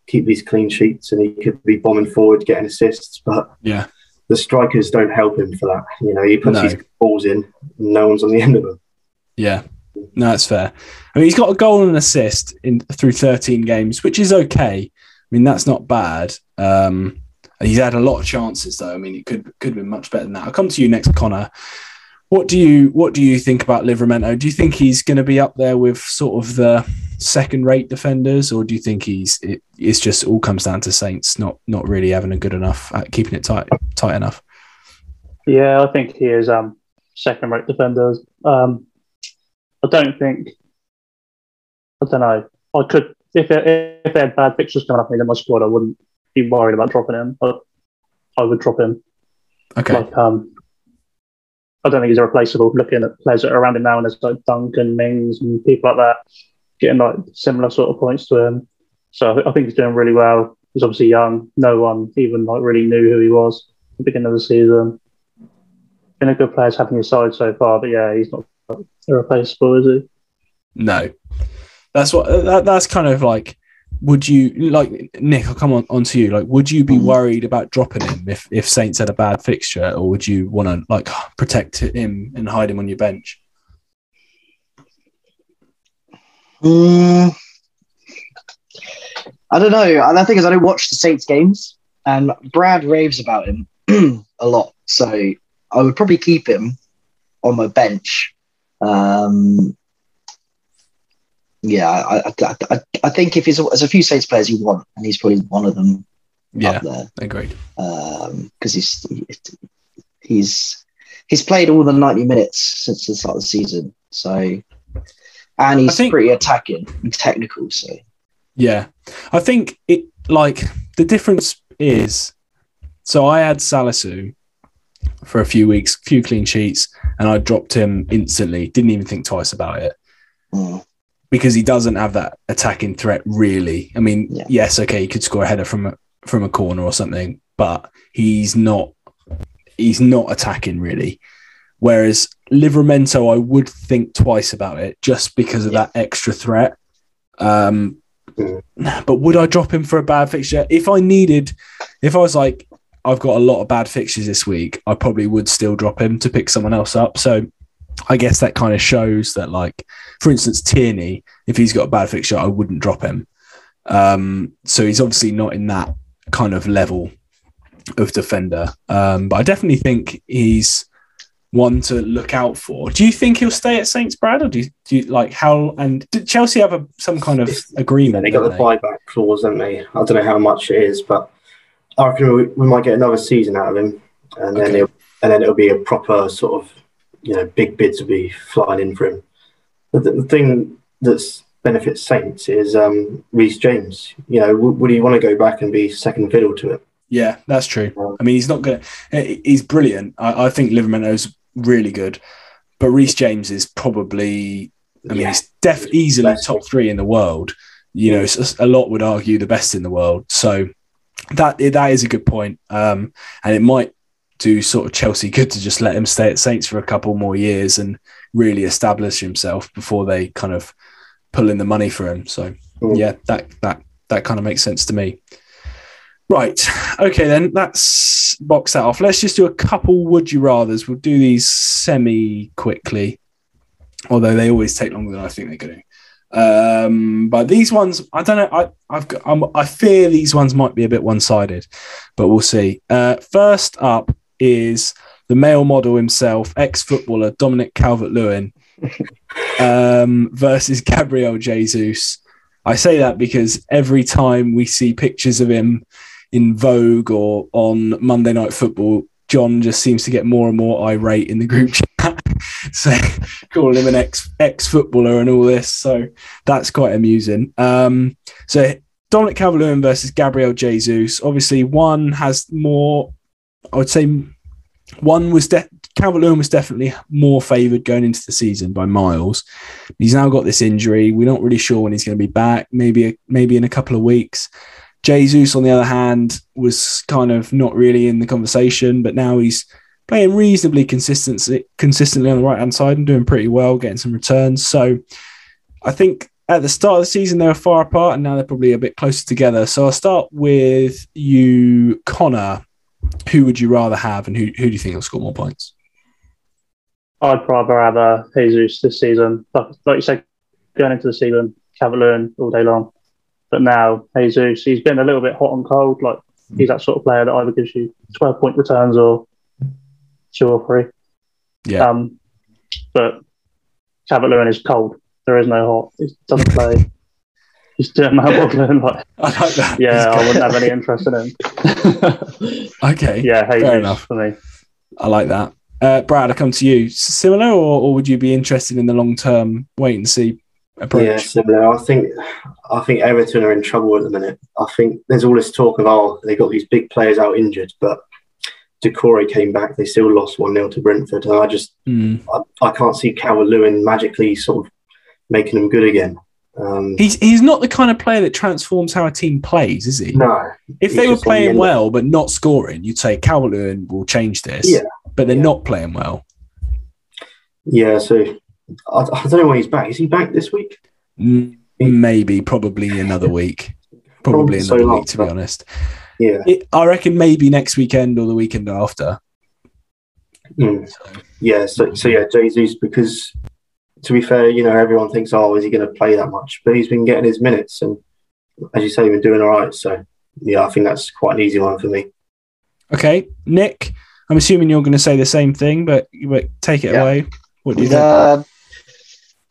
keep these clean sheets, and he could be bombing forward, getting assists. But Yeah. the strikers don't help him for that. You know, he puts No. his balls in, and no one's on the end of them. Yeah, no, that's fair. I mean, he's got a goal and an assist in through 13 games, which is okay. I mean, that's not bad. Um, he's had a lot of chances, though. I mean, it could could have been much better than that. I'll come to you next, Connor. What do you what do you think about Livramento? Do you think he's going to be up there with sort of the second rate defenders, or do you think he's it, it's just all comes down to Saints not not really having a good enough at keeping it tight tight enough? Yeah, I think he is um, second rate defenders. Um, I don't think. I don't know. I could if it, if they had bad fixtures coming up in my squad, I wouldn't be worried about dropping him. But I would drop him. Okay, Like um, I don't think he's irreplaceable. Looking at players that are around him now, and there's like Duncan, Mings, and people like that getting like similar sort of points to him. So I, think he's doing really well. He's obviously young. No one even like really knew who he was at the beginning of the season. Been a good player having his side so far, but yeah, he's not irreplaceable, is he? No, that's what that, that's kind of like. Would you like Nick? I'll come on onto you. Like, would you be Mhm. worried about dropping him if if Saints had a bad fixture, or would you want to like protect him and hide him on your bench? Mm, I don't know. And the thing is, I don't watch the Saints games, and Brad raves about him a lot. So I would probably keep him on my bench. Um, yeah, I, I, I, I- think if he's there's a few Saints players you want, and he's probably one of them Yeah, up there agreed. because he's he's he's played all the 90 minutes since the start of the season. So, and he's think- pretty attacking and technical. So, Yeah, I think it like the difference is. So I had Salisu for a few weeks, few clean sheets, and I dropped him instantly. Didn't even think twice about it Mm. because he doesn't have that attacking threat really. I mean, Yeah. yes, okay, he could score a header from a from a corner or something, but he's not he's not attacking really. Whereas Livramento, I would think twice about it just because of Yeah. that extra threat. Um, Mm. but would I drop him for a bad fixture if I needed? If I was like, I've got a lot of bad fixtures this week, I probably would still drop him to pick someone else up. So I guess that kind of shows that, like, for instance, Tierney, if he's got a bad fixture, I wouldn't drop him. Um, so he's obviously not in that kind of level of defender. Um, but I definitely think he's one to look out for. Do you think he'll stay at Saints, Brad, or do you, do you like how? And did Chelsea have a, some kind of agreement? They got the they? buyback clause, haven't they? I don't know how much it is, but I reckon we, we might get another season out of him, and then Okay. it'll, and then it'll be a proper sort of you know big bids will be flying in for him. But the, the thing that's benefits Saints is um, Reece James. You know, w- would he want to go back and be second fiddle to it? Yeah, that's true. I mean, he's not going to, he's brilliant. I, I think Livramento's really good, but Reece James is probably, I mean, Yeah. he's def easily top three in the world. You know, a lot would argue the best in the world. So that that is a good point. Um, and it might do sort of Chelsea good to just let him stay at Saints for a couple more years and really establish himself before they kind of pull in the money for him. So Mm. yeah, that that that kind of makes sense to me. Right. Okay, then let's box that off. Let's just do a couple would you rather's. We'll do these semi quickly, although they always take longer than I think they're going to. Um, but these ones, I don't know. I, I've got, I'm, I fear these ones might be a bit one sided, but we'll see. Uh, first up is the male model himself, ex footballer Dominic Calvert Lewin, um, versus Gabriel Jesus. I say that because every time we see pictures of him in Vogue or on Monday Night Football, John just seems to get more and more irate in the group chat, so calling him an ex ex footballer and all this. So that's quite amusing. Um, so Dominic Calvert-Lewin versus Gabriel Jesus. Obviously, one has more. I would say one was de- Calvert-Lewin was definitely more favoured going into the season by miles. He's now got this injury. We're not really sure when he's going to be back. Maybe maybe in a couple of weeks. Jesus, on the other hand, was kind of not really in the conversation, but now he's playing reasonably consistently consistently on the right hand side and doing pretty well, getting some returns. So I think at the start of the season they were far apart, and now they're probably a bit closer together. So I'll start with you, Connor. Who would you rather have, and who who do you think will score more points? I'd rather have uh, Jesus this season. Like, like you said, going into the season, Cavalier all day long. But now, Jesus, he's been a little bit hot and cold. Like, he's that sort of player that either gives you 12 point returns or two or three. Yeah. Um, but Cavalier is cold. There is no hot. He doesn't play. He's doing my boggling. Like, I like that. yeah, I wouldn't have any interest in him. Okay. yeah, Jesus enough. for me. I like that. Uh, Brad, I come to you. Similar, or, or would you be interested in the long term wait and see approach? Yeah, similar. I think I think Everton are in trouble at the minute. I think there's all this talk of oh they got these big players out injured, but Doucouré came back. They still lost one 0 to Brentford, and I just Mm. I, I can't see Calvert Lewin magically sort of making them good again. Um, He's he's not the kind of player that transforms how a team plays, is he? no, if they were playing well but not scoring, you'd say Calvert-Lewin will change this. Yeah. But they're Yeah. not playing well. yeah. So I, I don't know when he's back. Is he back this week? Maybe, probably another week. Probably Probably so another long, week, to be honest. Yeah. It, I reckon maybe next weekend or the weekend after. Mm. So, Yeah, so, so yeah, Jesus, because to be fair, you know, everyone thinks, oh, is he going to play that much? But he's been getting his minutes, and as you say, he's been doing all right. So yeah, I think that's quite an easy one for me. okay, Nick, I'm assuming you're going to say the same thing, but, but take it Yeah. away. What do you think? Uh,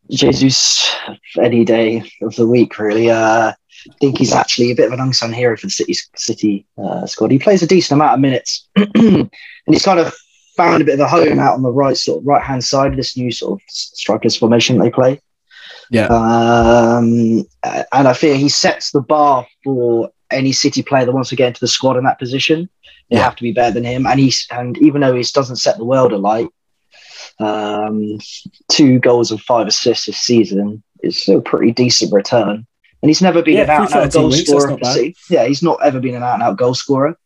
Jesus, any day of the week, really. Uh, I think he's actually a bit of an unsung hero for the City City uh, squad. He plays a decent amount of minutes, and he's kind of found a bit of a home out on the right sort of right hand side of this new sort of strikers formation they play. Yeah. Um, and I fear he sets the bar for any City player that wants to get into the squad in that position. They Yeah. have to be better than him. And he's and even though he doesn't set the world alight, um, two goals and five assists this season is still a pretty decent return. And he's never been Yeah, an out and out 13 goal weeks, scorer. not for bad. City. Yeah, he's not ever been an out and out goal scorer.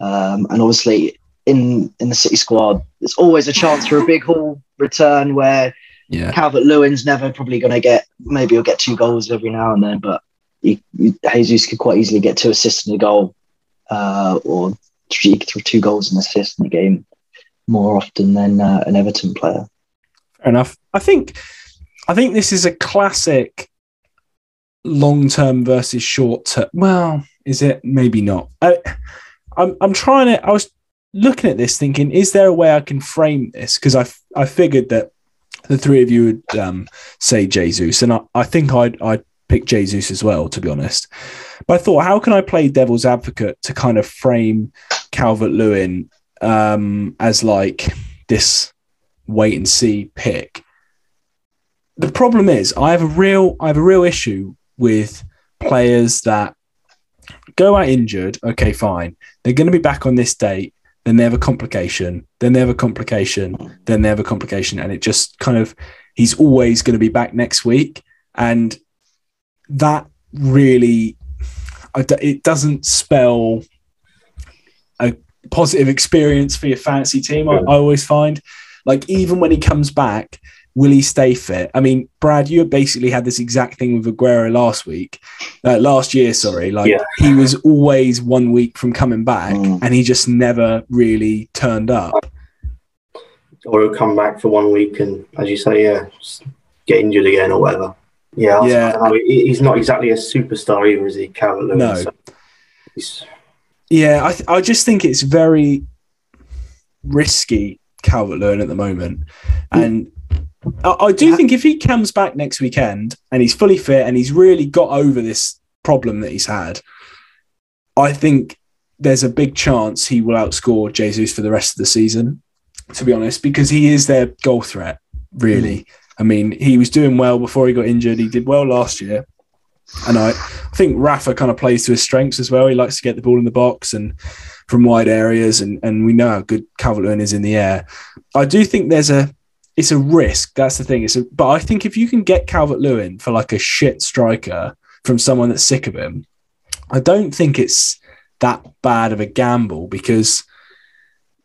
Um, and obviously, in in the City squad, there's always a chance for a big haul return where Yeah. Calvert Lewin's never probably going to get, maybe he'll get two goals every now and then, but he, he- Jesus could quite easily get two assists in a goal uh, or three, two goals and assists in a game more often than uh, an Everton player. Fair enough. I think I think this is a classic long term versus short term. Well, is it? Maybe not. I, I'm I'm trying to. I was looking at this, thinking, is there a way I can frame this? Because I I figured that the three of you would um, say Jesus, and I, I think I'd I'd pick Jesus as well, to be honest. But I thought, how can I play devil's advocate to kind of frame Calvert Lewin um, as like this wait and see pick? The problem is, I have a real I have a real issue with players that go out injured. Okay, fine. They're going to be back on this date. Then they have a complication. Then they have a complication. Then they have a complication, and it just kind of he's always going to be back next week, and that really it doesn't spell a positive experience for your fantasy team. I, I always find, like even when he comes back, will he stay fit? I mean, Brad, you basically had this exact thing with Aguero last week, uh, last year. Sorry, like Yeah. he was always one week from coming back, Mm. and he just never really turned up. Or he'll come back for one week and, as you say, yeah, get injured again or whatever. Yeah, Yeah. I don't know. He- he's not exactly a superstar either, is he, Calvert Lewin? No. So he's, Yeah, I, th- I just think it's very risky Calvert Lewin at the moment. Mm. And I, I do think if he comes back next weekend and he's fully fit and he's really got over this problem that he's had, I think there's a big chance he will outscore Jesus for the rest of the season, to be honest, because he is their goal threat, really. Mm. I mean, he was doing well before he got injured. He did well last year. And I, I think Rafa kind of plays to his strengths as well. He likes to get the ball in the box and from wide areas, and, and we know how good Calvert Lewin is in the air. I do think there's a it's a risk. That's the thing. It's a, but I think if you can get Calvert Lewin for like a shit striker from someone that's sick of him, I don't think it's that bad of a gamble because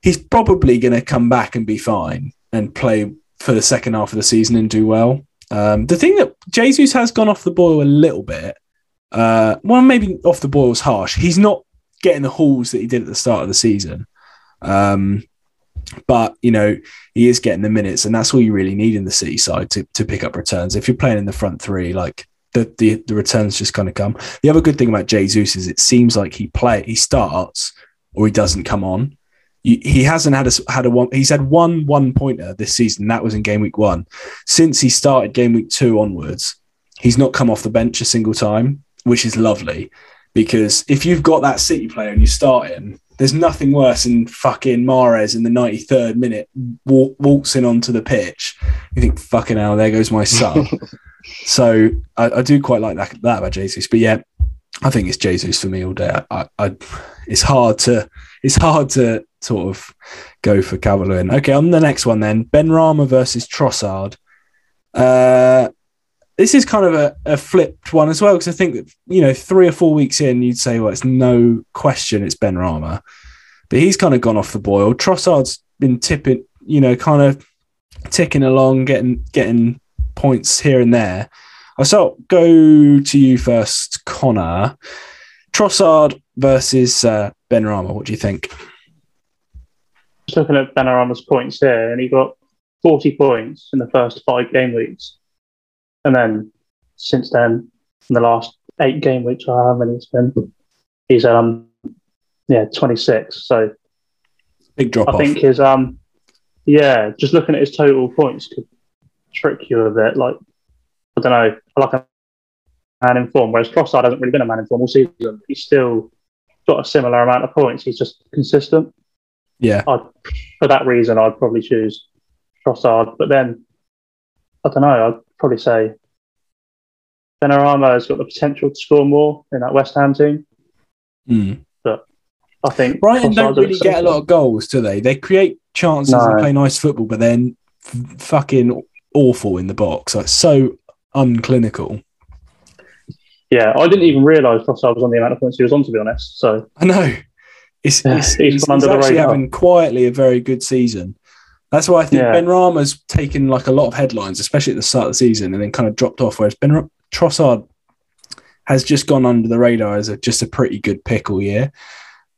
he's probably going to come back and be fine and play for the second half of the season and do well. Um, the thing that Jesus has gone off the boil a little bit, uh, well, maybe off the boil is harsh. He's not getting the hauls that he did at the start of the season. Um, but you know he is getting the minutes, and that's all you really need in the city side to, to pick up returns. If you're playing in the front three, like the, the the returns just kind of come. The other good thing about Jesus is it seems like he play he starts or he doesn't come on. He hasn't had a had a one. He's had one one pointer this season. That was in game week one. Since he started game week two onwards, he's not come off the bench a single time, which is lovely. Because if you've got that City player and you start him, there's nothing worse than fucking Mahrez in the 93rd minute walk, waltzing onto the pitch. You think, fucking hell, there goes my sub. so I, I do quite like that, that about Jesus. But yeah, I think it's Jesus for me all day. I, I, it's hard to it's hard to sort of go for Calvert-Lewin. Okay, on the next one then, Benrahma versus Trossard. Uh, this is kind of a, a flipped one as well because I think that you know three or four weeks in you'd say well it's no question it's Benrahma, but he's kind of gone off the boil. Trossard's been tipping you know kind of ticking along, getting getting points here and there. So go to you first, Connor. Trossard versus uh, Benrahma. What do you think? Just looking at Benrahma's points here, and he got 40 points in the first five game weeks. And then since then, in the last eight game weeks, or how many it's been, he's um yeah 26. So Big drop I off. think his um yeah, just looking at his total points could trick you a bit. Like I don't know, I like a man in form. Whereas Trossard hasn't really been a man in form all season. but He's still got a similar amount of points. He's just consistent. yeah, I'd, for that reason, I'd probably choose Trossard. But then I don't know. I'd probably say Benrahma has got the potential to score more in that West Ham team. Mm. I think Brighton don't really get a lot of goals, do they? They create chances and play nice football, but then f- fucking awful in the box. Like so unclinical. Yeah, I didn't even realise Trossard was on the amount of points he was on. To be honest, so I know. It's, Yeah, it's, he's he's, under he's the actually radar. having quietly a very good season. That's why I think Yeah. Benrahma's taken like a lot of headlines, especially at the start of the season, and then kind of dropped off. Whereas Ben Ra- Trossard has just gone under the radar as a, just a pretty good pick all year.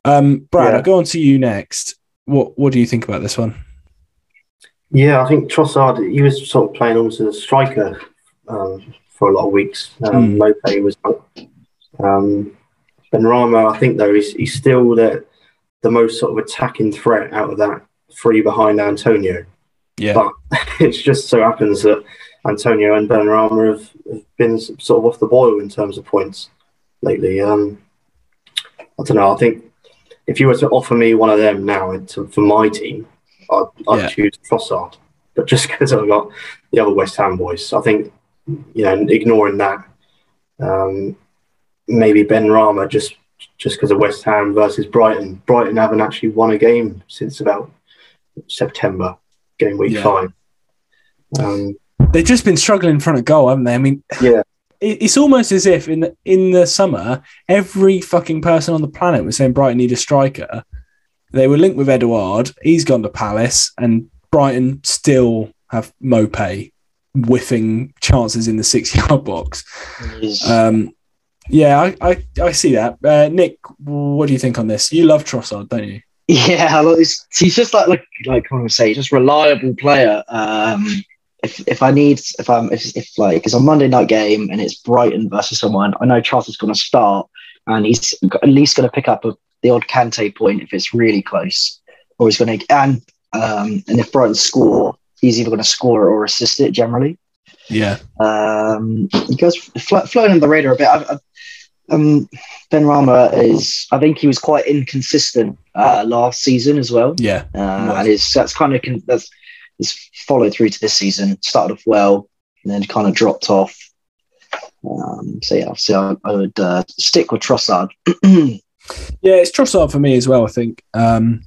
Um, Brad, Yeah. I'll go on to you next. What What do you think about this one? Yeah, I think Trossard, he was sort of playing almost as a striker um, for a lot of weeks. Um, Mm. Maupay was out. Um, Benrahma, I think, though, he's, he's still the, the most sort of attacking threat out of that three behind Antonio. Yeah, But it just so happens that Antonio and Benrahma have, have been sort of off the boil in terms of points lately. Um, I don't know. I think if you were to offer me one of them now to, for my team, I'd, I'd Yeah. choose Trossard. But just because I've got the other West Ham boys, I think you know, ignoring that, um, maybe Benrahma just just because of West Ham versus Brighton. Brighton haven't actually won a game since about September, game week Yeah. five. Um, they've just been struggling in front of goal, haven't they? I mean, Yeah. it's almost as if in the, in the summer, every fucking person on the planet was saying Brighton need a striker. They were linked with Edouard. He's gone to Palace, and Brighton still have Maupay whiffing chances in the six-yard box. Um, yeah, I, I, I see that. Uh, Nick, what do you think on this? You love Trossard, don't you? Yeah, he's, he's just like like like I would say, just reliable player. Um, if if I need if I'm if, if like it's a Monday night game and it's Brighton versus someone, I know Charlton's going to start and he's at least going to pick up a, the odd Kante point if it's really close, or he's going to and um, and if Brighton score, he's either going to score or assist it generally. Yeah, Um, he goes flo- floating on the radar a bit. I, I, um, Benrahma is, I think he was quite inconsistent uh, last season as well, yeah, uh, and it's that's kind of con- that's it's followed through to this season. Started off well, and then kind of dropped off. Um, so yeah, so I, I would uh, stick with Trossard. Yeah, it's Trossard for me as well. I think um,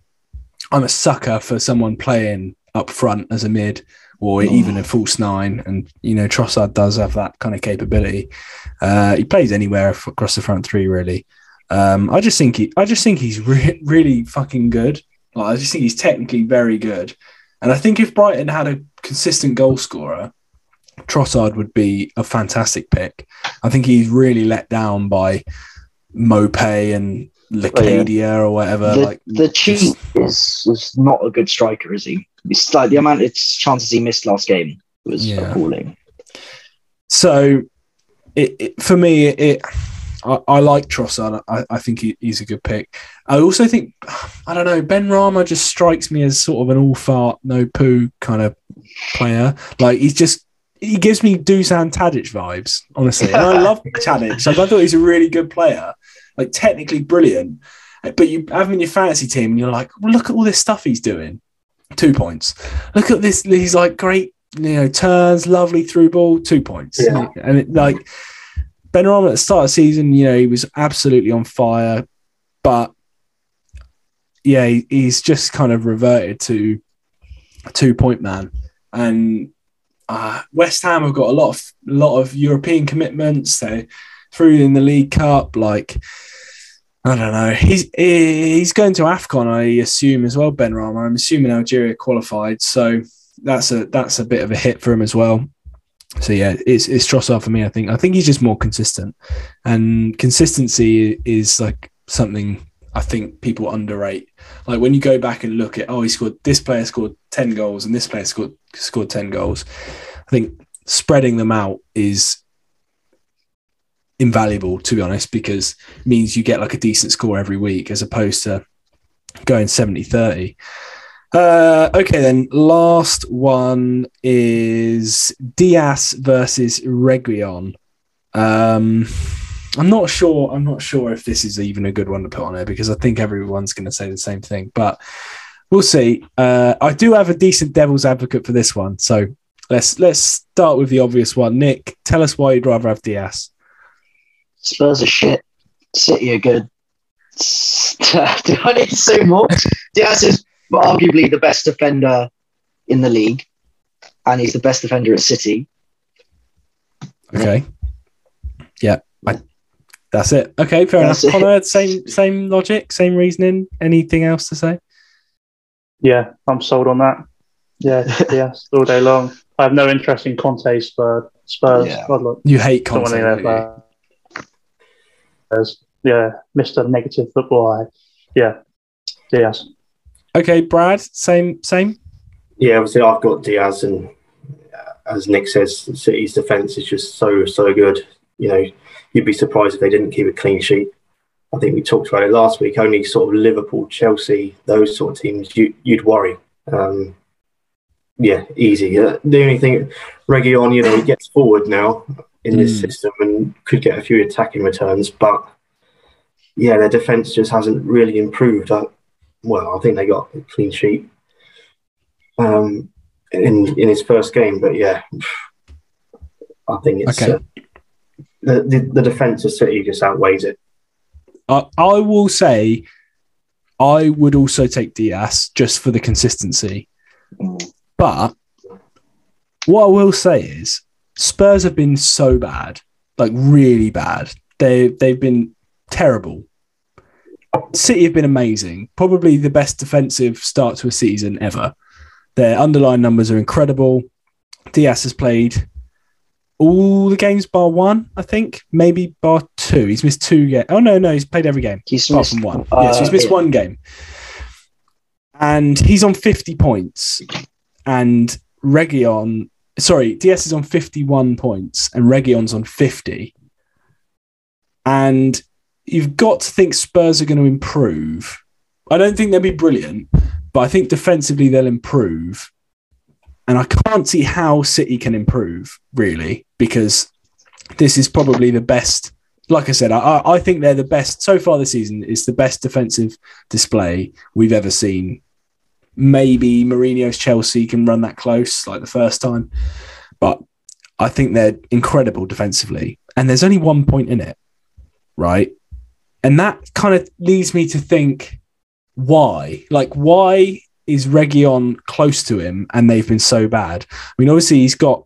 I'm a sucker for someone playing up front as a mid or Mm. even a false nine, and you know Trossard does have that kind of capability. Uh, he plays anywhere across the front three, really. Um, I just think he, I just think he's re- really fucking good. Like, I just think he's technically very good, and I think if Brighton had a consistent goal scorer, Trossard would be a fantastic pick. I think he's really let down by Maupay and Locadia or whatever. the, like the cheat is is not a good striker, is he? It's like the amount of chances he missed last game was Yeah. appalling. So, it, it for me, it I, I like Trossard. I, I think he, he's a good pick. I also think I don't know. Benrahma just strikes me as sort of an all fart, no poo kind of player. Like he's just he gives me Dusan Tadic vibes, honestly. And I love Tadic. Like I thought he's a really good player, like technically brilliant. But you have him in your fantasy team, and you're like, well, look at all this stuff he's doing. Two points. Look at this. He's like great, you know, turns, lovely through ball. Two points. Yeah. And it, like Benrahma at the start of the season, you know, he was absolutely on fire, but yeah, he, he's just kind of reverted to a two point man. And uh, West Ham have got a lot of lot of European commitments. They through in the League Cup, like I don't know. He's he's going to Afcon, I assume as well. Benrahma. I'm assuming Algeria qualified, so that's a that's a bit of a hit for him as well. So yeah, it's it's Trossard for me. I think I think he's just more consistent, and consistency is like something I think people underrate. Like when you go back and look at, oh, he scored this player scored ten goals and this player scored scored ten goals. I think spreading them out is invaluable to be honest because it means you get like a decent score every week as opposed to going 70 30 uh, okay then last one is dias versus reguilon um i'm not sure i'm not sure if this is even a good one to put on there because i think everyone's going to say the same thing but we'll see uh i do have a decent devil's advocate for this one so let's let's start with the obvious one. Nick, tell us why you'd rather have Dias. Spurs are shit. City are good. Do I need to say more? Dias is arguably the best defender in the league, and he's the best defender at City. Okay. Yeah, I, that's it. Okay, fair That's enough. it. Connor, same same logic, same reasoning. Anything else to say? Yeah, I'm sold on that. Yeah, yes, all day long. I have no interest in Conte Spurs. Spurs. Yeah. God, look, You hate don't Spurs. Yeah, Mr. Negative Football. I, yeah, yes. Okay, Brad, same same. Yeah, obviously I've got Dias, and uh, as Nick says, City's defence is just so so good. You know, you'd be surprised if they didn't keep a clean sheet. I think we talked about it last week. Only sort of Liverpool, Chelsea, those sort of teams you, you'd worry. Um, yeah, easy. Uh, the only thing, Reguilon, you know, he gets forward now in this Mm. system and could get a few attacking returns, but yeah, their defence just hasn't really improved. I, well, I think they got a clean sheet um, in in his first game, but yeah, I think it's Okay. uh, the, the the defence of City just outweighs it. I, I will say, I would also take Dias just for the consistency. Mm. But what I will say is, Spurs have been so bad, like really bad. They they've been terrible. City have been amazing, probably the best defensive start to a season ever. Their underlying numbers are incredible. Dias has played all the games bar one, I think, maybe bar two. He's missed two games. Oh no, no, he's played every game He's apart missed, from one. uh, yeah, so he's missed yeah. one game. And he's on 50 points. And Reguilon, sorry, Dias is on 51 points and Reguilon's on 50. And you've got to think Spurs are going to improve. I don't think they'll be brilliant, but I think defensively they'll improve. And I can't see how City can improve, really, because this is probably the best like I said, I, I think they're the best so far this season. It's the best defensive display we've ever seen. Maybe Mourinho's Chelsea can run that close like the first time, but I think they're incredible defensively. And there's only one point in it, right? And that kind of leads me to think why? Like, why is Reguilon close to him and they've been so bad? I mean, obviously, he's got,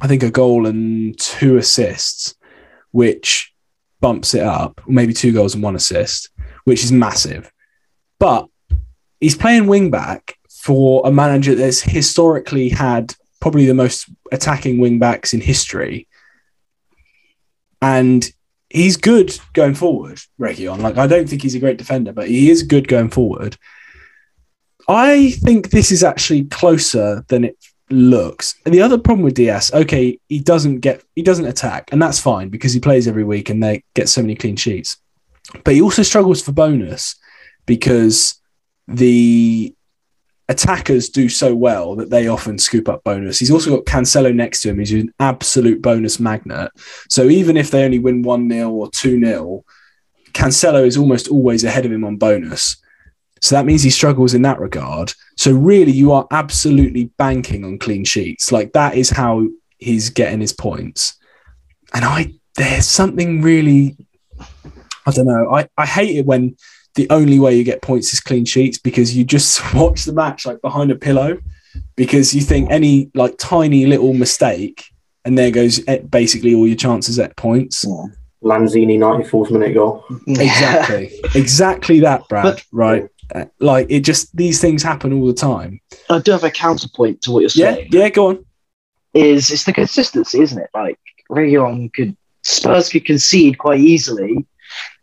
I think, a goal and two assists, which bumps it up, maybe two goals and one assist, which is massive. But he's playing wing back for a manager that's historically had probably the most attacking wing backs in history. And he's good going forward, Reguilon. Like, I don't think he's a great defender, but he is good going forward. I think this is actually closer than it looks. And the other problem with Dias, okay, he doesn't get he doesn't attack, and that's fine because he plays every week and they get so many clean sheets. But he also struggles for bonus because the attackers do so well that they often scoop up bonus. He's also got Cancelo next to him. He's an absolute bonus magnet. So even if they only win 1 0 or 2 0, Cancelo is almost always ahead of him on bonus. So that means he struggles in that regard. So really, you are absolutely banking on clean sheets. Like that is how he's getting his points. And I, there's something really, I don't know. I, I hate it when the only way you get points is clean sheets because you just watch the match like behind a pillow because you think any like tiny little mistake and there goes basically all your chances at points. Lanzini 94th minute goal. Exactly. exactly that, Brad. But- right. Uh, Like it just, these things happen all the time. I do have a counterpoint to what you're saying. Yeah. Yeah, go on. Is it's the consistency, isn't it? Like Reguilon could Spurs could concede quite easily,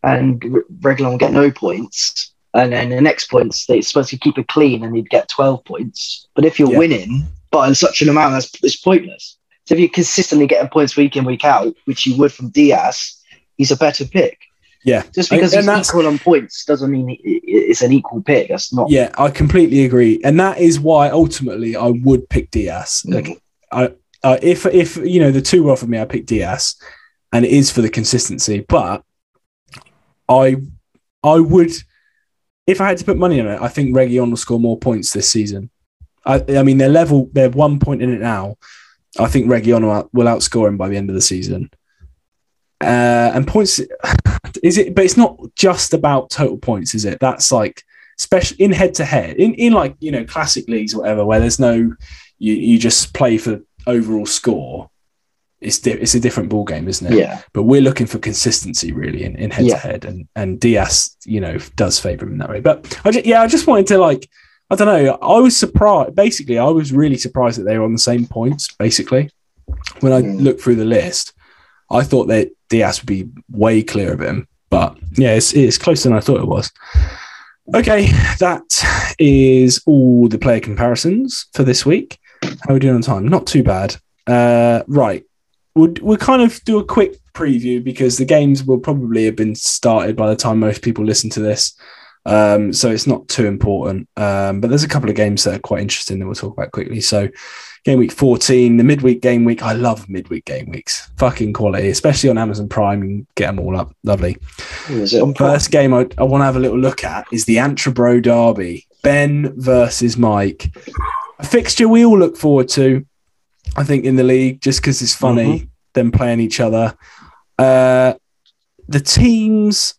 and Reguilon will get no points. And then the next points, they're supposed to keep it clean and you'd get 12 points. But if you're Yeah. winning by such an amount, that's it's pointless. So if you're consistently getting points week in, week out, which you would from Dias, he's a better pick. Yeah. Just because And he's that's- equal on points doesn't mean it- it- it's an equal pick. That's not. Yeah, I completely agree, and that is why ultimately I would pick Dias. Like, I, uh, if if you know the two were for me, I pick Dias, and it is for the consistency. But I, I would, if I had to put money on it, I think Reguilon will score more points this season. I, I mean, they're level, they're one point in it now. I think Reguilon will outscore him by the end of the season. Uh, and points is it? But it's not just about total points, is it? That's like special in head to head in in like you know classic leagues or whatever where there's no you you just play for overall score. It's di- it's a different ball game, isn't it? Yeah. But we're looking for consistency really in, in head to head, and and Dias, you know, does favour him in that way. But I just, yeah, I just wanted to like I don't know. I was surprised. Basically, I was really surprised that they were on the same points. Basically, when I Mm. looked through the list, I thought that Dias would be way clear of him. But yeah, it's, it's closer than I thought it was. Okay, that is all the player comparisons for this week. How are we doing on time? Not too bad. Uh, right, we'll, we'll kind of do a quick preview because the games will probably have been started by the time most people listen to this. Um, so it's not too important. Um, but there's a couple of games that are quite interesting that we'll talk about quickly. So game week 14, the midweek game week. I love midweek game weeks. Fucking quality, especially on Amazon Prime. You can get them all up. Lovely. First game I, I want to have a little look at is the Antrobro Derby. Ben versus Mike. A fixture we all look forward to, I think, in the league, just because it's funny them playing each other. Uh, the teams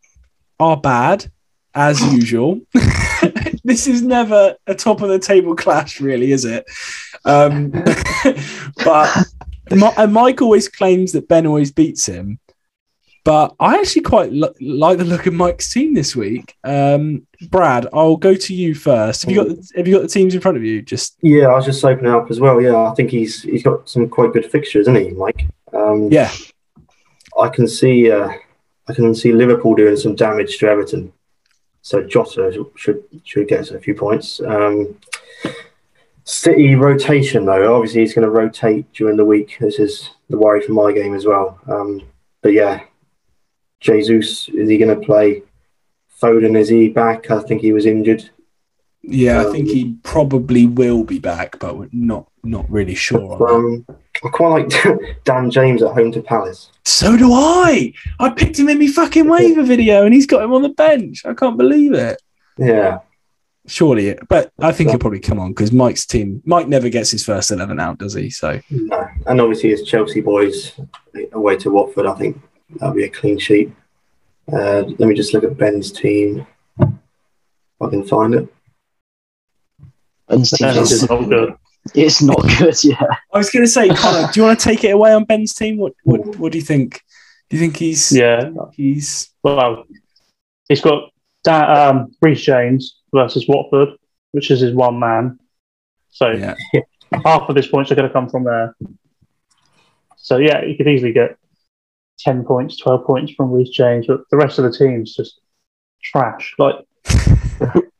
are bad, as usual. this is never a top of the table clash, really, is it? Um, but and Mike always claims that Ben always beats him. But I actually quite lo- like the look of Mike's team this week. Um, Brad, I'll go to you first. Have you got the, have you got the teams in front of you? Just Yeah, I was just opening up as well. Yeah, I think he's he's got some quite good fixtures, isn't he, Mike? Um, yeah, I can see uh, I can see Liverpool doing some damage to Everton. So Jota should should get a few points. Um, City rotation though, obviously he's going to rotate during the week. This is the worry for my game as well. Um, but yeah, Jesus is he going to play? Foden is he back? I think he was injured. yeah. I Um, think he probably will be back, but we're not not really sure. On that. Um, I quite like Dan James at home to Palace. So do I. I picked him in my fucking waiver video, and he's got him on the bench. I can't believe it. Yeah, Surely, but I think he'll probably come on because Mike's team. Mike never gets his first eleven out, does he? So No. And obviously, as Chelsea boys away to Watford, I think that'll be a clean sheet. Uh, let me just look at Ben's team. If I can find it. Ben's team is- is not good. It's not good, yeah. I was going to say, Connor, do you want to take it away on Ben's team? What what what do you think? Do you think he's Yeah. he's Well, he's got da- um, Reece James versus Watford, which is his one man. So yeah half of his points are going to come from there. So yeah, you could easily get ten points, twelve points from Reece James, but the rest of the team's just trash. Like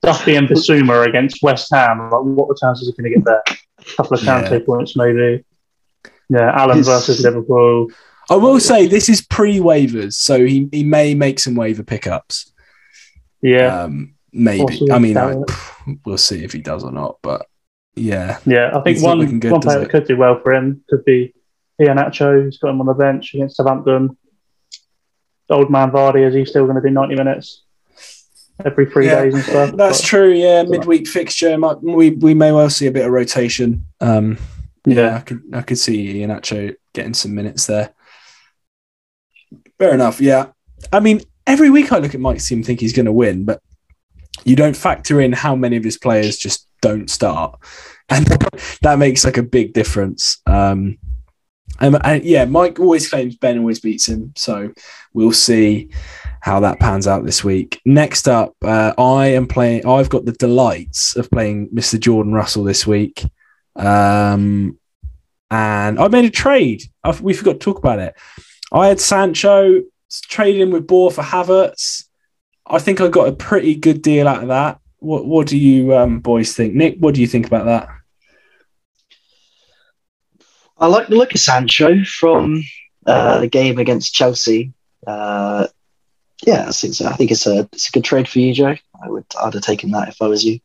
Duffy and Bissouma against West Ham. Like, what the chances are going to get there? A couple of Kante Yeah. points, maybe. Yeah, Allen His- versus Liverpool. I will say this is pre waivers, so he, he may make some waiver pickups. Yeah, Um, maybe. I mean, I, we'll see if he does or not. But yeah, yeah. I think It's one good, one player that could do well for him could be Iheanacho. He's got him on the bench against Southampton. Old man Vardy, is he still going to do ninety minutes every three Yeah, days and stuff? that's But- true. Yeah, midweek fixture. Might, we we may well see a bit of rotation. Um, yeah, Yeah. I could I could see Iheanacho getting some minutes there. Fair enough. Yeah, I mean, every week I look at Mike's team, and think he's going to win, but you don't factor in how many of his players just don't start, and that makes like a big difference. Um, and, and yeah, Mike always claims Ben always beats him, so we'll see how that pans out this week. Next up, uh, I am playing. I've got the delights of playing Mr. Jordan Russell this week, um, and I made a trade. I, we forgot to talk about it. I had Sancho trading with Bohr for Havertz. I think I got a pretty good deal out of that. What What do you um, boys think, Nick? What do you think about that? I like the look of Sancho from uh, the game against Chelsea. Uh, yeah, I think. I think it's a it's a good trade for you, Joe. I would I'd have taken that if I was you.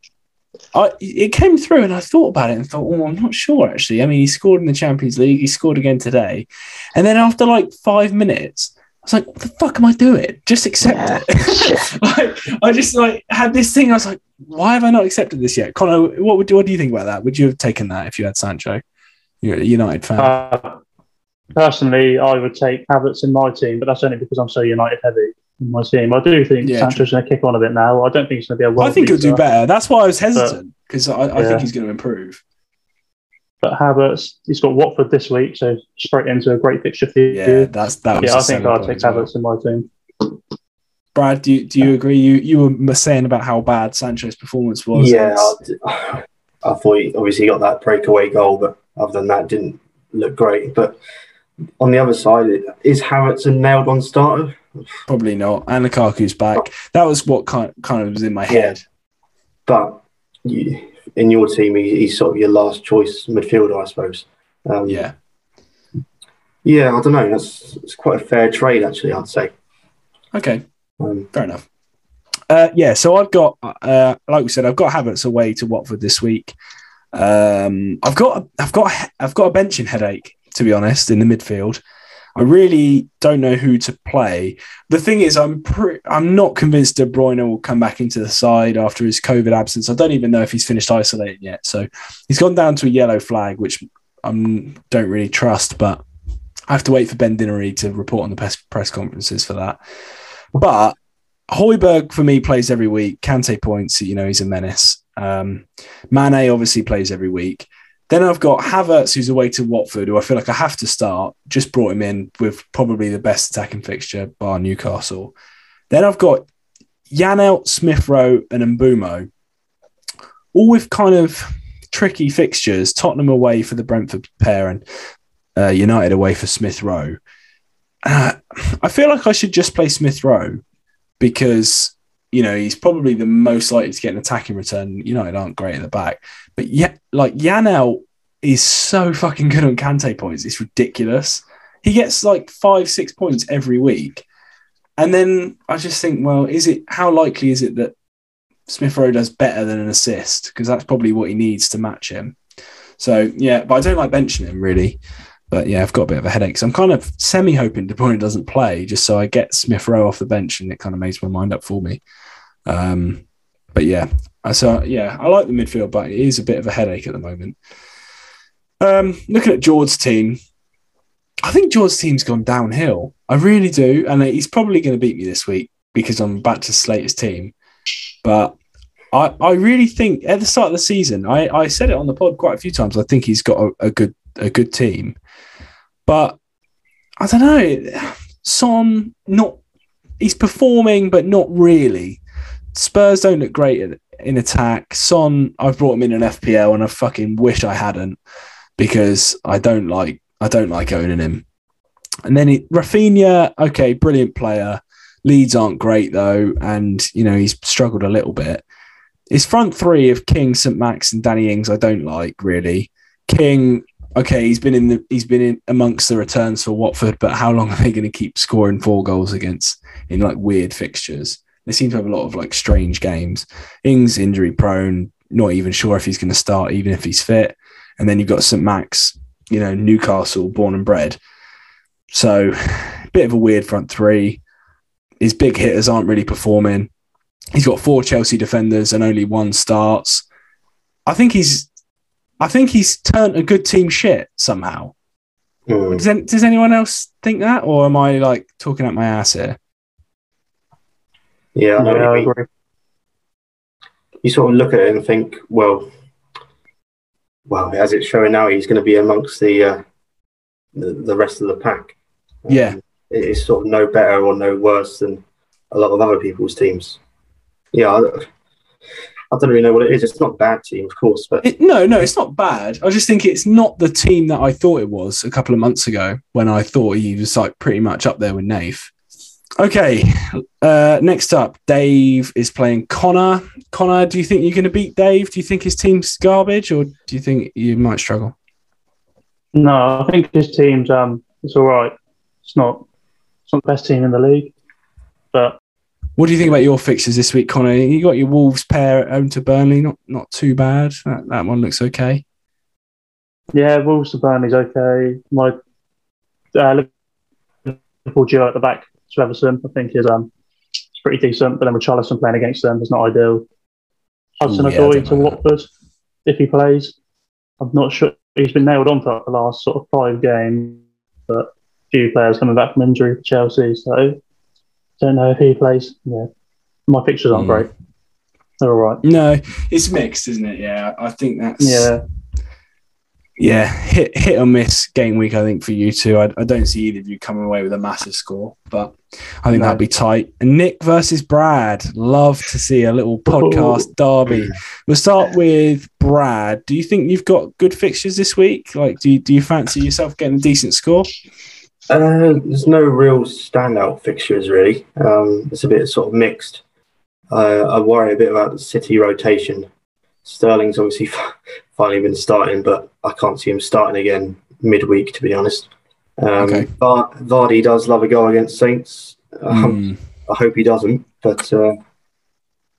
I it came through and I thought about it and thought, oh, I'm not sure actually. I mean, he scored in the Champions League, he scored again today, and then after like five minutes, I was like, what the fuck am I doing? Just accept Yeah. it. like, I just like had this thing. I was like, why have I not accepted this yet? Connor, what would what do you think about that? Would you have taken that if you had Sancho? You're a United fan. Uh, personally, I would take Havertz in my team, but that's only because I'm so United heavy in my team. I do think Yeah, Sancho's going to kick on a bit now. I don't think he's going to be a world I think he'll do better. That's why I was hesitant because I, I yeah. think he's going to improve. But Havertz, he's got Watford this week, so straight into a great fixture for you. Yeah, that's that was. yeah, I think I'll take as well. Havertz in my team. Brad, do you, do you agree? You you were saying about how bad Sancho's performance was. Yeah, I, I thought he obviously got that breakaway goal, but other than that, didn't look great. But on the other side, is Havertz a nailed on starter? probably not. And Lukaku's back. That was what kind kind of was in my Yeah. head. But you, in your team, he, he's sort of your last choice midfielder, I suppose. Um, Yeah. yeah, I don't know. That's it's quite a fair trade, actually. I'd say. Okay. Um, Fair enough. Uh, yeah, so I've got, uh, like we said, I've got Havertz away to Watford this week. Um, I've got, I've got, I've got a benching headache to be honest in the midfield. I really don't know who to play. The thing is, I'm pre- I'm not convinced De Bruyne will come back into the side after his COVID absence. I don't even know if he's finished isolating yet. So he's gone down to a yellow flag, which I don't really trust. But I have to wait for Ben Dinnery to report on the press press conferences for that. But Højbjerg for me plays every week. Kante points, you know, he's a menace. Um, Mane obviously plays every week. Then I've got Havertz, who's away to Watford, who I feel like I have to start. Just brought him in with probably the best attacking fixture, bar Newcastle. Then I've got Janelt, Smith Rowe, and Mbeumo, all with kind of tricky fixtures. Tottenham away for the Brentford pair and uh, United away for Smith Rowe. Uh, I feel like I should just play Smith Rowe because you know he's probably the most likely to get an attacking return. United aren't great at the back, but yet like Janelt is so fucking good on Kante points. It's ridiculous. He gets like five, six points every week, and then I just think, well, is it how likely is it that Smith Rowe does better than an assist? Because that's probably what he needs to match him. So yeah, but I don't like benching him really. But yeah, I've got a bit of a headache. So I'm kind of semi hoping De Bruyne doesn't play just so I get Smith Rowe off the bench and it kind of makes my mind up for me. Um, but yeah, so yeah, I like the midfield, but it is a bit of a headache at the moment. Um, looking at George's team, I think George's team's gone downhill. I really do, and he's probably going to beat me this week because I'm about to slate his team. But I, I really think at the start of the season, I, I said it on the pod quite a few times. I think he's got a, a good a good team, but I don't know. Son not he's performing, but not really. Spurs don't look great in, in attack. Son, I've brought him in an FPL, and I fucking wish I hadn't because I don't like I don't like owning him. And then it, Raphinha, okay, brilliant player. Leeds aren't great though, and you know he's struggled a little bit. His front three of King, St Max, and Danny Ings, I don't like really. King, okay, he's been in the he's been in amongst the returns for Watford, but how long are they going to keep scoring four goals against in like weird fixtures? They seem to have a lot of like strange games. Ings injury prone, not even sure if he's going to start, even if he's fit. And then you've got St Max, you know, Newcastle, born and bred. So, bit of a weird front three. His big hitters aren't really performing. He's got four Chelsea defenders and only one starts. I think he's, I think he's turned a good team shit somehow. hmm. Does, does anyone else think that, or am I like talking out my ass here? Yeah, I know Yeah, I mean. agree. you sort of look at it and think, well, well, as it's showing now, he's going to be amongst the uh, the, the rest of the pack. Um, Yeah. it is sort of no better or no worse than a lot of other people's teams. Yeah, I, I don't really know what it is. It's not a bad team, of course, but It, no, no, it's not bad. I just think it's not the team that I thought it was a couple of months ago when I thought he was like pretty much up there with Nath. Okay, uh, next up, Dave is playing Connor. Connor, do you think you're going to beat Dave? Do you think his team's garbage, or do you think you might struggle? No, I think his team's um it's all right. It's not it's not the best team in the league, but What do you think about your fixtures this week, Connor? You got your Wolves pair at home to Burnley, not not too bad. That, that one looks okay. yeah, Wolves to Burnley's okay. My uh, Liverpool duo at the back to Everton, I think is um it's pretty decent. But then with Charleston playing against them, it's not ideal. Hudson Ooh, yeah, Odoi to. Watford if he plays. I'm not sure. He's been nailed on for the last sort of five games, but a few players coming back from injury for Chelsea, so don't know if he plays. Yeah, my pictures aren't Hmm. great. They're all right. No, it's mixed, isn't it? Yeah, I think that's Yeah, yeah, hit hit or miss game week. I think for you two, I, I don't see either of you coming away with a massive score, but I think No. that'll be tight. And Nick versus Brad, love to see a little podcast derby. We'll start with Brad. Do you think you've got good fixtures this week? Like, do you, do you fancy yourself getting a decent score? Uh, there's no real standout fixtures really. Um, it's a bit sort of mixed. Uh, I worry a bit about the City rotation. Sterling's obviously finally been starting, but I can't see him starting again midweek, to be honest. Um, Okay. Va- Vardy does love a goal against Saints. Um, Hmm. I hope he doesn't, but uh,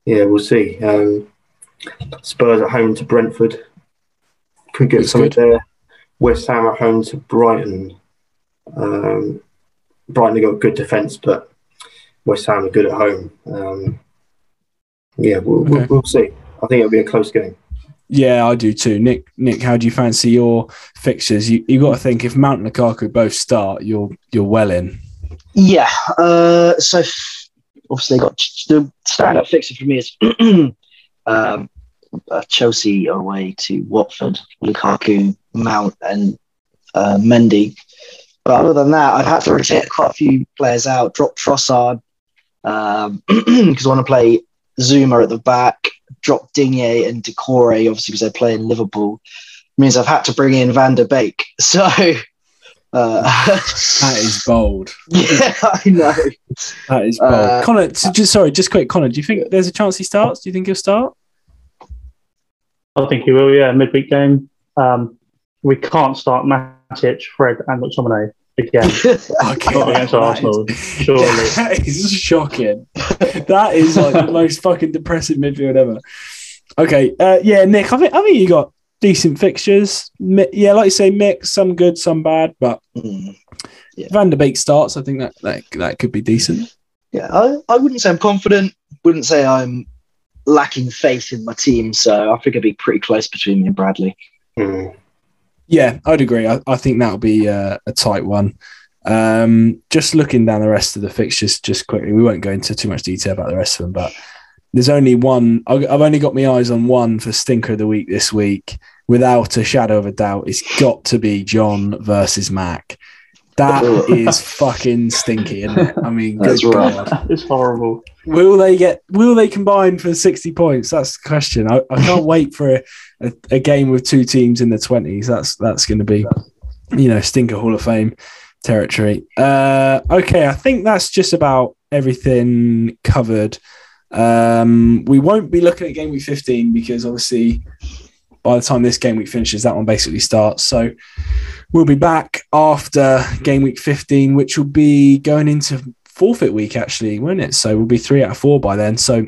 yeah, we'll see. Um, Spurs at home to Brentford. Could get Looks something good. there. West Ham at home to Brighton. Um, Brighton have got good defence, but West Ham are good at home. Um, yeah, we'll, Okay. we'll, we'll see. I think it'll be a close game. Yeah, I do too. Nick, Nick, how do you fancy your fixtures? You you got to think if Mount and Lukaku both start, you're you're well in. Yeah. Uh, so obviously, got the standout fixture for me is um, uh, Chelsea away to Watford, Lukaku, Mount, and uh, Mendy. But other than that, I've had to reject quite a few players out. Drop Trossard because I want to play Zouma at the back. Drop Digne and Doucouré, obviously because they play in Liverpool. Means I've had to bring in Van der Beek. So. Uh, That is bold. yeah, I know. That is bold. Uh, Connor, so just sorry, just quick, Connor. Do you think there's a chance he starts? Do you think he'll start? I think he will. Yeah, midweek game. Um, we can't start Matic, Fred, and McTominay again. Okay, Not against Arsenal, is- surely. That is shocking. That is like the most fucking depressing midfield ever. Okay, uh, yeah, Nick. I think I think you got decent fixtures. Mi- Yeah, like you say, mix some good, some bad. But Mm. Van der Beek starts. I think that that, that could be decent. Yeah, I, I wouldn't say I'm confident. Wouldn't say I'm lacking faith in my team. So I think it'd be pretty close between me and Bradley. Hmm. Yeah, I'd agree. I, I think that'll be uh, a tight one. Um, just looking down the rest of the fixtures, just quickly, we won't go into too much detail about the rest of them, but there's only one. I've only got my eyes on one for stinker of the week this week, without a shadow of a doubt. It's got to be John versus Mac. That is fucking stinky, isn't it? I mean, That's good rough. God. it's horrible. Will they get? Will they combine for sixty points? That's the question. I, I can't wait for a, a, a game with two teams in the twenties. That's that's going to be, you know, stinker Hall of Fame territory. Uh, okay, I think that's just about everything covered. Um, we won't be looking at game week fifteen because obviously by the time this game week finishes, that one basically starts. So we'll be back after game week 15, which will be going into forfeit week, actually, won't it? So we'll be three out of four by then. So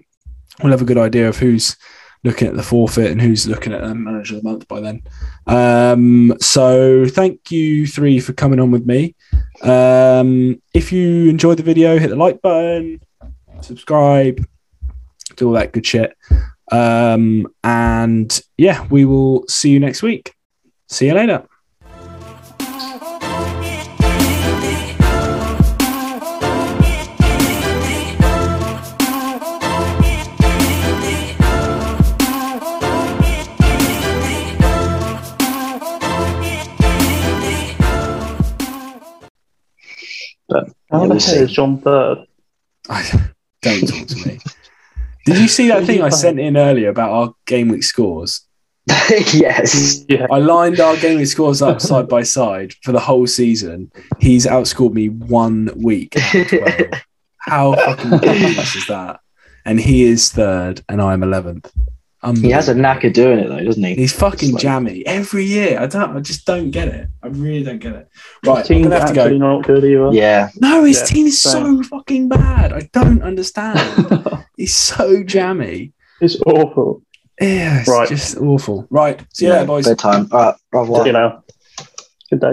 we'll have a good idea of who's looking at the forfeit and who's looking at the manager of the month by then. Um, so thank you three for coming on with me. Um, if you enjoyed the video, hit the like button, subscribe, do all that good shit. Um, and yeah, we will see you next week. See you later. How Yeah, the we'll hell see. is John Bird? I, don't talk to me. Did you see that thing I sent in earlier about our game week scores? yes. Yeah, I lined our game week scores up side by side for the whole season. He's outscored me one week. out of How fucking ridiculous is that? And he is third, and I'm eleventh. He has a knack of doing it though, doesn't he? He's fucking like- jammy every year. I don't. I just don't get it. I really don't get it. Right, I'm gonna have to go. not good either. Yeah. No, his Yeah, team is so fucking bad. I don't understand. He's so jammy. it's awful. Yeah, it's Right. just awful. Right. See you later, boys. Bedtime. All right. Au revoir. You know, good day.